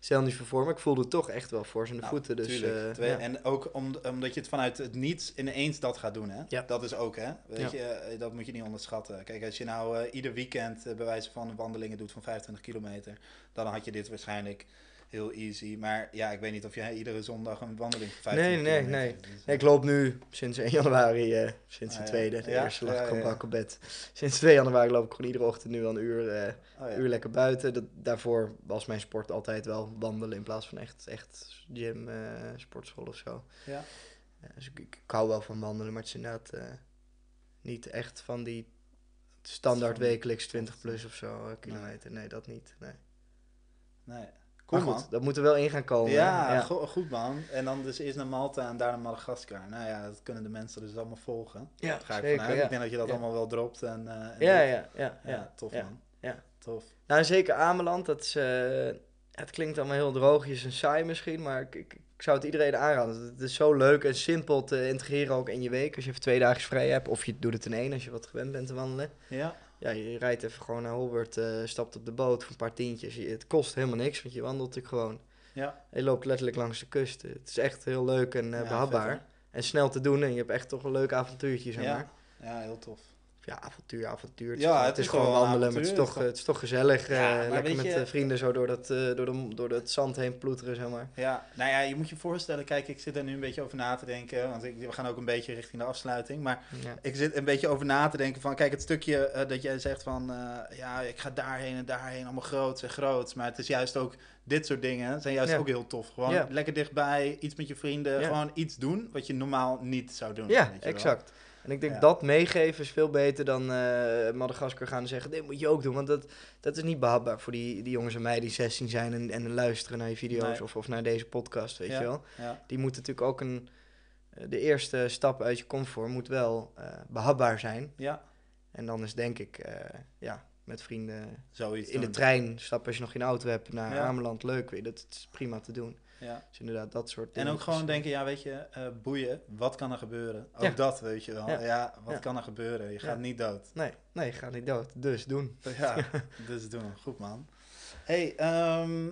stel niet voor. Maar ik voelde het toch echt wel voor zijn de Nou, voeten. Dus, eh, Twee- ja. En ook om, omdat je het vanuit het niets ineens dat gaat doen. Hè? Ja. Dat is ook, hè? Weet Ja. je, eh, dat moet je niet onderschatten. Kijk, als je nou eh, ieder weekend eh, bij wijze van wandelingen doet van 25 kilometer, dan had je dit waarschijnlijk heel easy. Maar ja, ik weet niet of je hè, iedere zondag een wandeling van 25 Nee, nee, nee. Ik loop nu sinds 1 januari, eh, sinds de Ah, ja. tweede, de Ja, eerste lag ja, ik op bed. Sinds 2 januari loop ik gewoon iedere ochtend nu al een uur, eh, oh, uur lekker buiten. Dat, daarvoor was mijn sport altijd wel wandelen in plaats van echt, echt gym, eh, sportschool of zo. Ja. Dus ik, hou wel van wandelen, maar het is inderdaad niet echt van die standaard wekelijks 20 plus of zo kilometer. Nee, dat niet. Nee. Nee. Cool, goed, man. dat moet er wel in gaan komen. Ja, ja. go- goed man. En dan dus eerst naar Malta en daarna Madagaskar. Nou ja, dat kunnen de mensen dus allemaal volgen. Ja, Daar ga ik zeker, vanuit. ja. Ik denk dat je dat allemaal wel dropt. En, eh, en Ja, ja, ja, ja, Ja, tof man. ja. Tof. Nou, zeker Ameland, dat is, eh, het klinkt allemaal heel droogjes en saai misschien, maar ik, ik, ik zou het iedereen aanraden. Het is zo leuk en simpel te integreren ook in je week. Als je even twee dagen vrij hebt, of je doet het in één als je wat gewend bent te wandelen. Ja. Ja, je rijdt even gewoon naar Holbert, eh, stapt op de boot voor een paar tientjes. Je- het kost helemaal niks, want je wandelt natuurlijk gewoon. Ja. Je loopt letterlijk langs de kust. Het is echt heel leuk en Ja, behapbaar. vet, en snel te doen en je hebt echt toch een leuk avontuurtje, zeg Ja. maar. Ja, heel tof. Ja, avontuur, avontuur. Het, Ja, is, gewoon- het het is gewoon wandelen, maar het is toch, het is toch gezellig. Ja, eh, lekker met je- eh, vrienden zo door, dat, eh, door, de, door het zand heen ploeteren, zeg maar. Ja, nou ja, je moet je voorstellen, kijk, ik zit er nu een beetje over na te denken, want ik, we gaan ook een beetje richting de afsluiting, maar Ja. ik zit een beetje over na te denken van, kijk, het stukje dat jij zegt van, ja, ik ga daarheen en daarheen, allemaal groots en groots, maar het is juist ook, dit soort dingen zijn juist Ja. ook heel tof. Gewoon Ja. lekker dichtbij, iets met je vrienden, Ja. gewoon iets doen wat je normaal niet zou doen. Ja, weet je wel. En ik denk Ja. dat meegeven is veel beter dan eh Madagaskar gaan en zeggen, dit moet je ook doen. Want dat, dat is niet behapbaar voor die, die jongens en mij die 16 zijn en, en luisteren naar je video's Nee. of, of naar deze podcast, weet Ja. je wel. Ja, Die moeten natuurlijk ook een... eh, De eerste stap uit je comfort moet wel eh, behapbaar zijn. ja, En dan is denk ik, ja, met vrienden zoiets in de trein stappen als je nog geen auto hebt naar. Ameland. Leuk weer, dat is prima te doen. Ja. Dus inderdaad, dat soort En dingen. ook gewoon denken, ja, weet je, eh, boeien, wat kan er gebeuren? Ook Ja. dat, weet je wel. Ja, Ja. wat kan er gebeuren? Je gaat niet dood. Nee, nee, ga niet dood. Dus doen. Ja, dus doen. Goed man. Hey, ehm,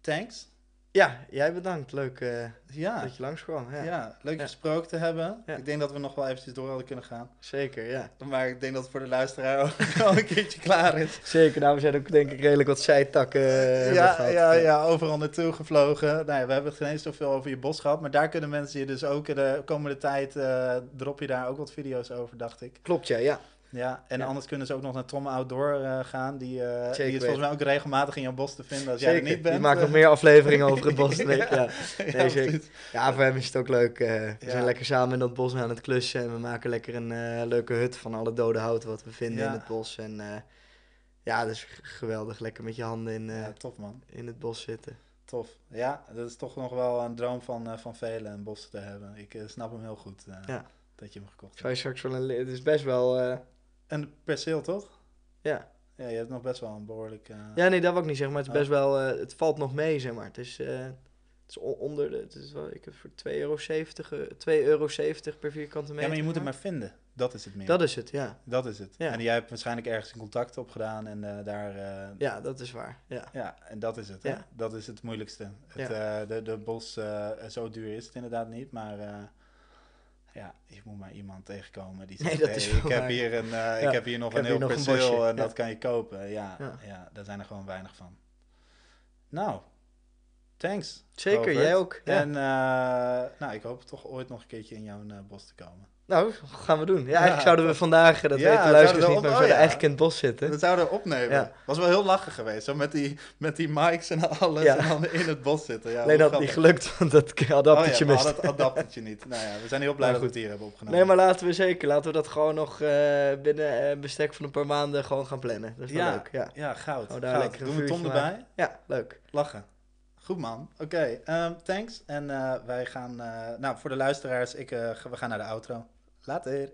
thanks. Ja, jij bedankt. Leuk eh, Ja, dat je langskwam. Ja, ja. leuk Ja. gesproken te hebben. Ja. Ik denk dat we nog wel eventjes door hadden kunnen gaan. Zeker, ja. Maar ik denk dat het voor de luisteraar ook wel een keertje klaar is. Zeker, nou we zijn ook denk ik redelijk wat zijtakken hebben ja, gehad. ja, ja, overal naartoe gevlogen. Nou ja, we hebben het geen eens zoveel over je bos gehad. Maar daar kunnen mensen je dus ook de komende tijd... eh, drop je daar ook wat video's over, dacht ik. Klopt, ja. ja. Ja, en Ja. anders kunnen ze ook nog naar Tom Outdoor eh, gaan. Die, eh, die is volgens mij ook regelmatig in jouw bos te vinden als jij er niet bent. Die maakt nog meer afleveringen over het bos. Nee, ja. ja, Nee, ja, voor hem is het ook leuk. eh, we zijn lekker samen in dat bos aan het klussen. En we maken lekker een leuke hut van alle dode hout wat we vinden in het bos. En ja, dat is geweldig. Lekker met je handen in, Ja, tof man. in het bos zitten. Tof. Ja, dat is toch nog wel een droom van, van velen, een bos te hebben. Ik snap hem heel goed dat je hem gekocht hebt. je straks wel een... Het is best wel... eh, En perceel, toch? ja. Ja, je hebt nog best wel een behoorlijk... eh, ja, nee, dat wil ik niet zeggen. Maar het is Oh. best wel... eh, het valt nog mee, zeg maar. Het is... eh, het is on- onder de... Het is wel, ik heb voor 2,70 euro, eh, 2,70 euro per vierkante meter. Ja, maar je moet het maar vinden. Dat is het meer. Dat is het, ja. Dat is het. Ja. En jij hebt waarschijnlijk ergens een contact op gedaan en eh, daar... eh, Ja, dat is waar. Ja. Ja, en dat is het. Hè? Ja. Dat is het moeilijkste. Het, eh, de, de bos, eh, zo duur is het inderdaad niet, maar eh, ja, je moet maar iemand tegenkomen die Nee, zegt, dat hey, is ik, heb hier een, eh, Ja, ik heb hier nog ik een heel perceel en ja. dat kan je kopen. Ja, ja. Ja. daar zijn er gewoon weinig van. Nou, thanks. Zeker, Robert. jij ook. En eh, nou, ik hoop toch ooit nog een keertje in jouw eh, bos te komen. Nou, gaan we doen. Ja, eigenlijk Ja, zouden we vandaag, eh, dat Ja, weten de luisteraars niet, maar we oh zouden ja. eigenlijk in het bos zitten. Dat zouden we opnemen. Was wel heel lachen geweest, zo met die, met die mics en alles en dan in het bos zitten. Ja, hoe dat niet grappig. gelukt, want dat adaptertje oh, ja, we mist. het adaptertje niet. Nou ja, we zijn heel blij dat we goed. het hier hebben opgenomen. Nee, maar laten we zeker, laten we dat gewoon nog eh, binnen een bestek van een paar maanden gewoon gaan plannen. Dat is wel ja, leuk, ja. Ja, goud. We daar goud. Doen we Tom erbij? Ja, leuk. Lachen. Goed man. Oké, ehm, thanks. En eh, wij gaan, eh, nou voor de luisteraars, ik, eh, we gaan naar de outro. Later.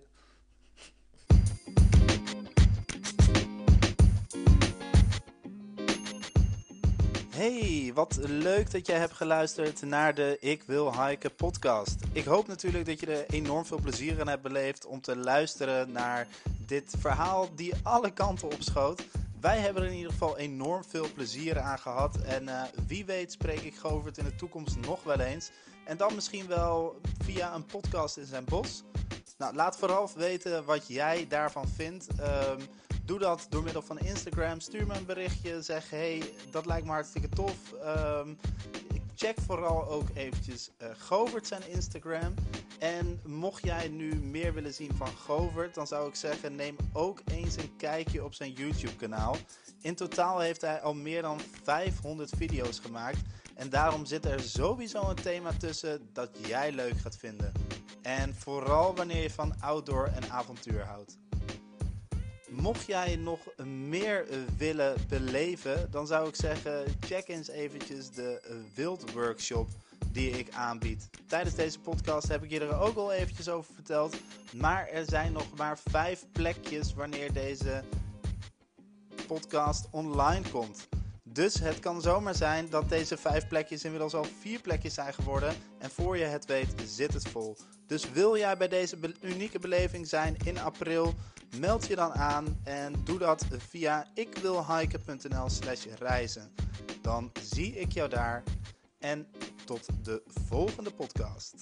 Hey, wat leuk dat jij hebt geluisterd naar de Ik Wil Hiken podcast. Ik hoop natuurlijk dat je er enorm veel plezier aan hebt beleefd om te luisteren naar dit verhaal die alle kanten op schoot. Wij hebben er in ieder geval enorm veel plezier aan gehad. En eh, wie weet spreek ik Govert in de toekomst nog wel eens. En dan misschien wel via een podcast in zijn bos. Nou, laat vooral weten wat jij daarvan vindt. Ehm, doe dat door middel van Instagram. Stuur me een berichtje. Zeg, hey, dat lijkt me hartstikke tof. Ehm, check vooral ook eventjes eh Govert zijn Instagram. En mocht jij nu meer willen zien van Govert, dan zou ik zeggen, neem ook eens een kijkje op zijn YouTube kanaal. In totaal heeft hij al meer dan 500 video's gemaakt. En daarom zit er sowieso een thema tussen dat jij leuk gaat vinden. En vooral wanneer je van outdoor en avontuur houdt. Mocht jij nog meer willen beleven, dan zou ik zeggen: check eens eventjes de Wild Workshop die ik aanbied. Tijdens deze podcast heb ik je er ook al eventjes over verteld. Maar er zijn nog maar vijf plekjes wanneer deze podcast online komt. Dus het kan zomaar zijn dat deze vijf plekjes inmiddels al vier plekjes zijn geworden. En voor je het weet zit het vol. Dus wil jij bij deze unieke beleving zijn in april, meld je dan aan en doe dat via ikwilhiken.nl slash reizen. Dan zie ik jou daar en tot de volgende podcast.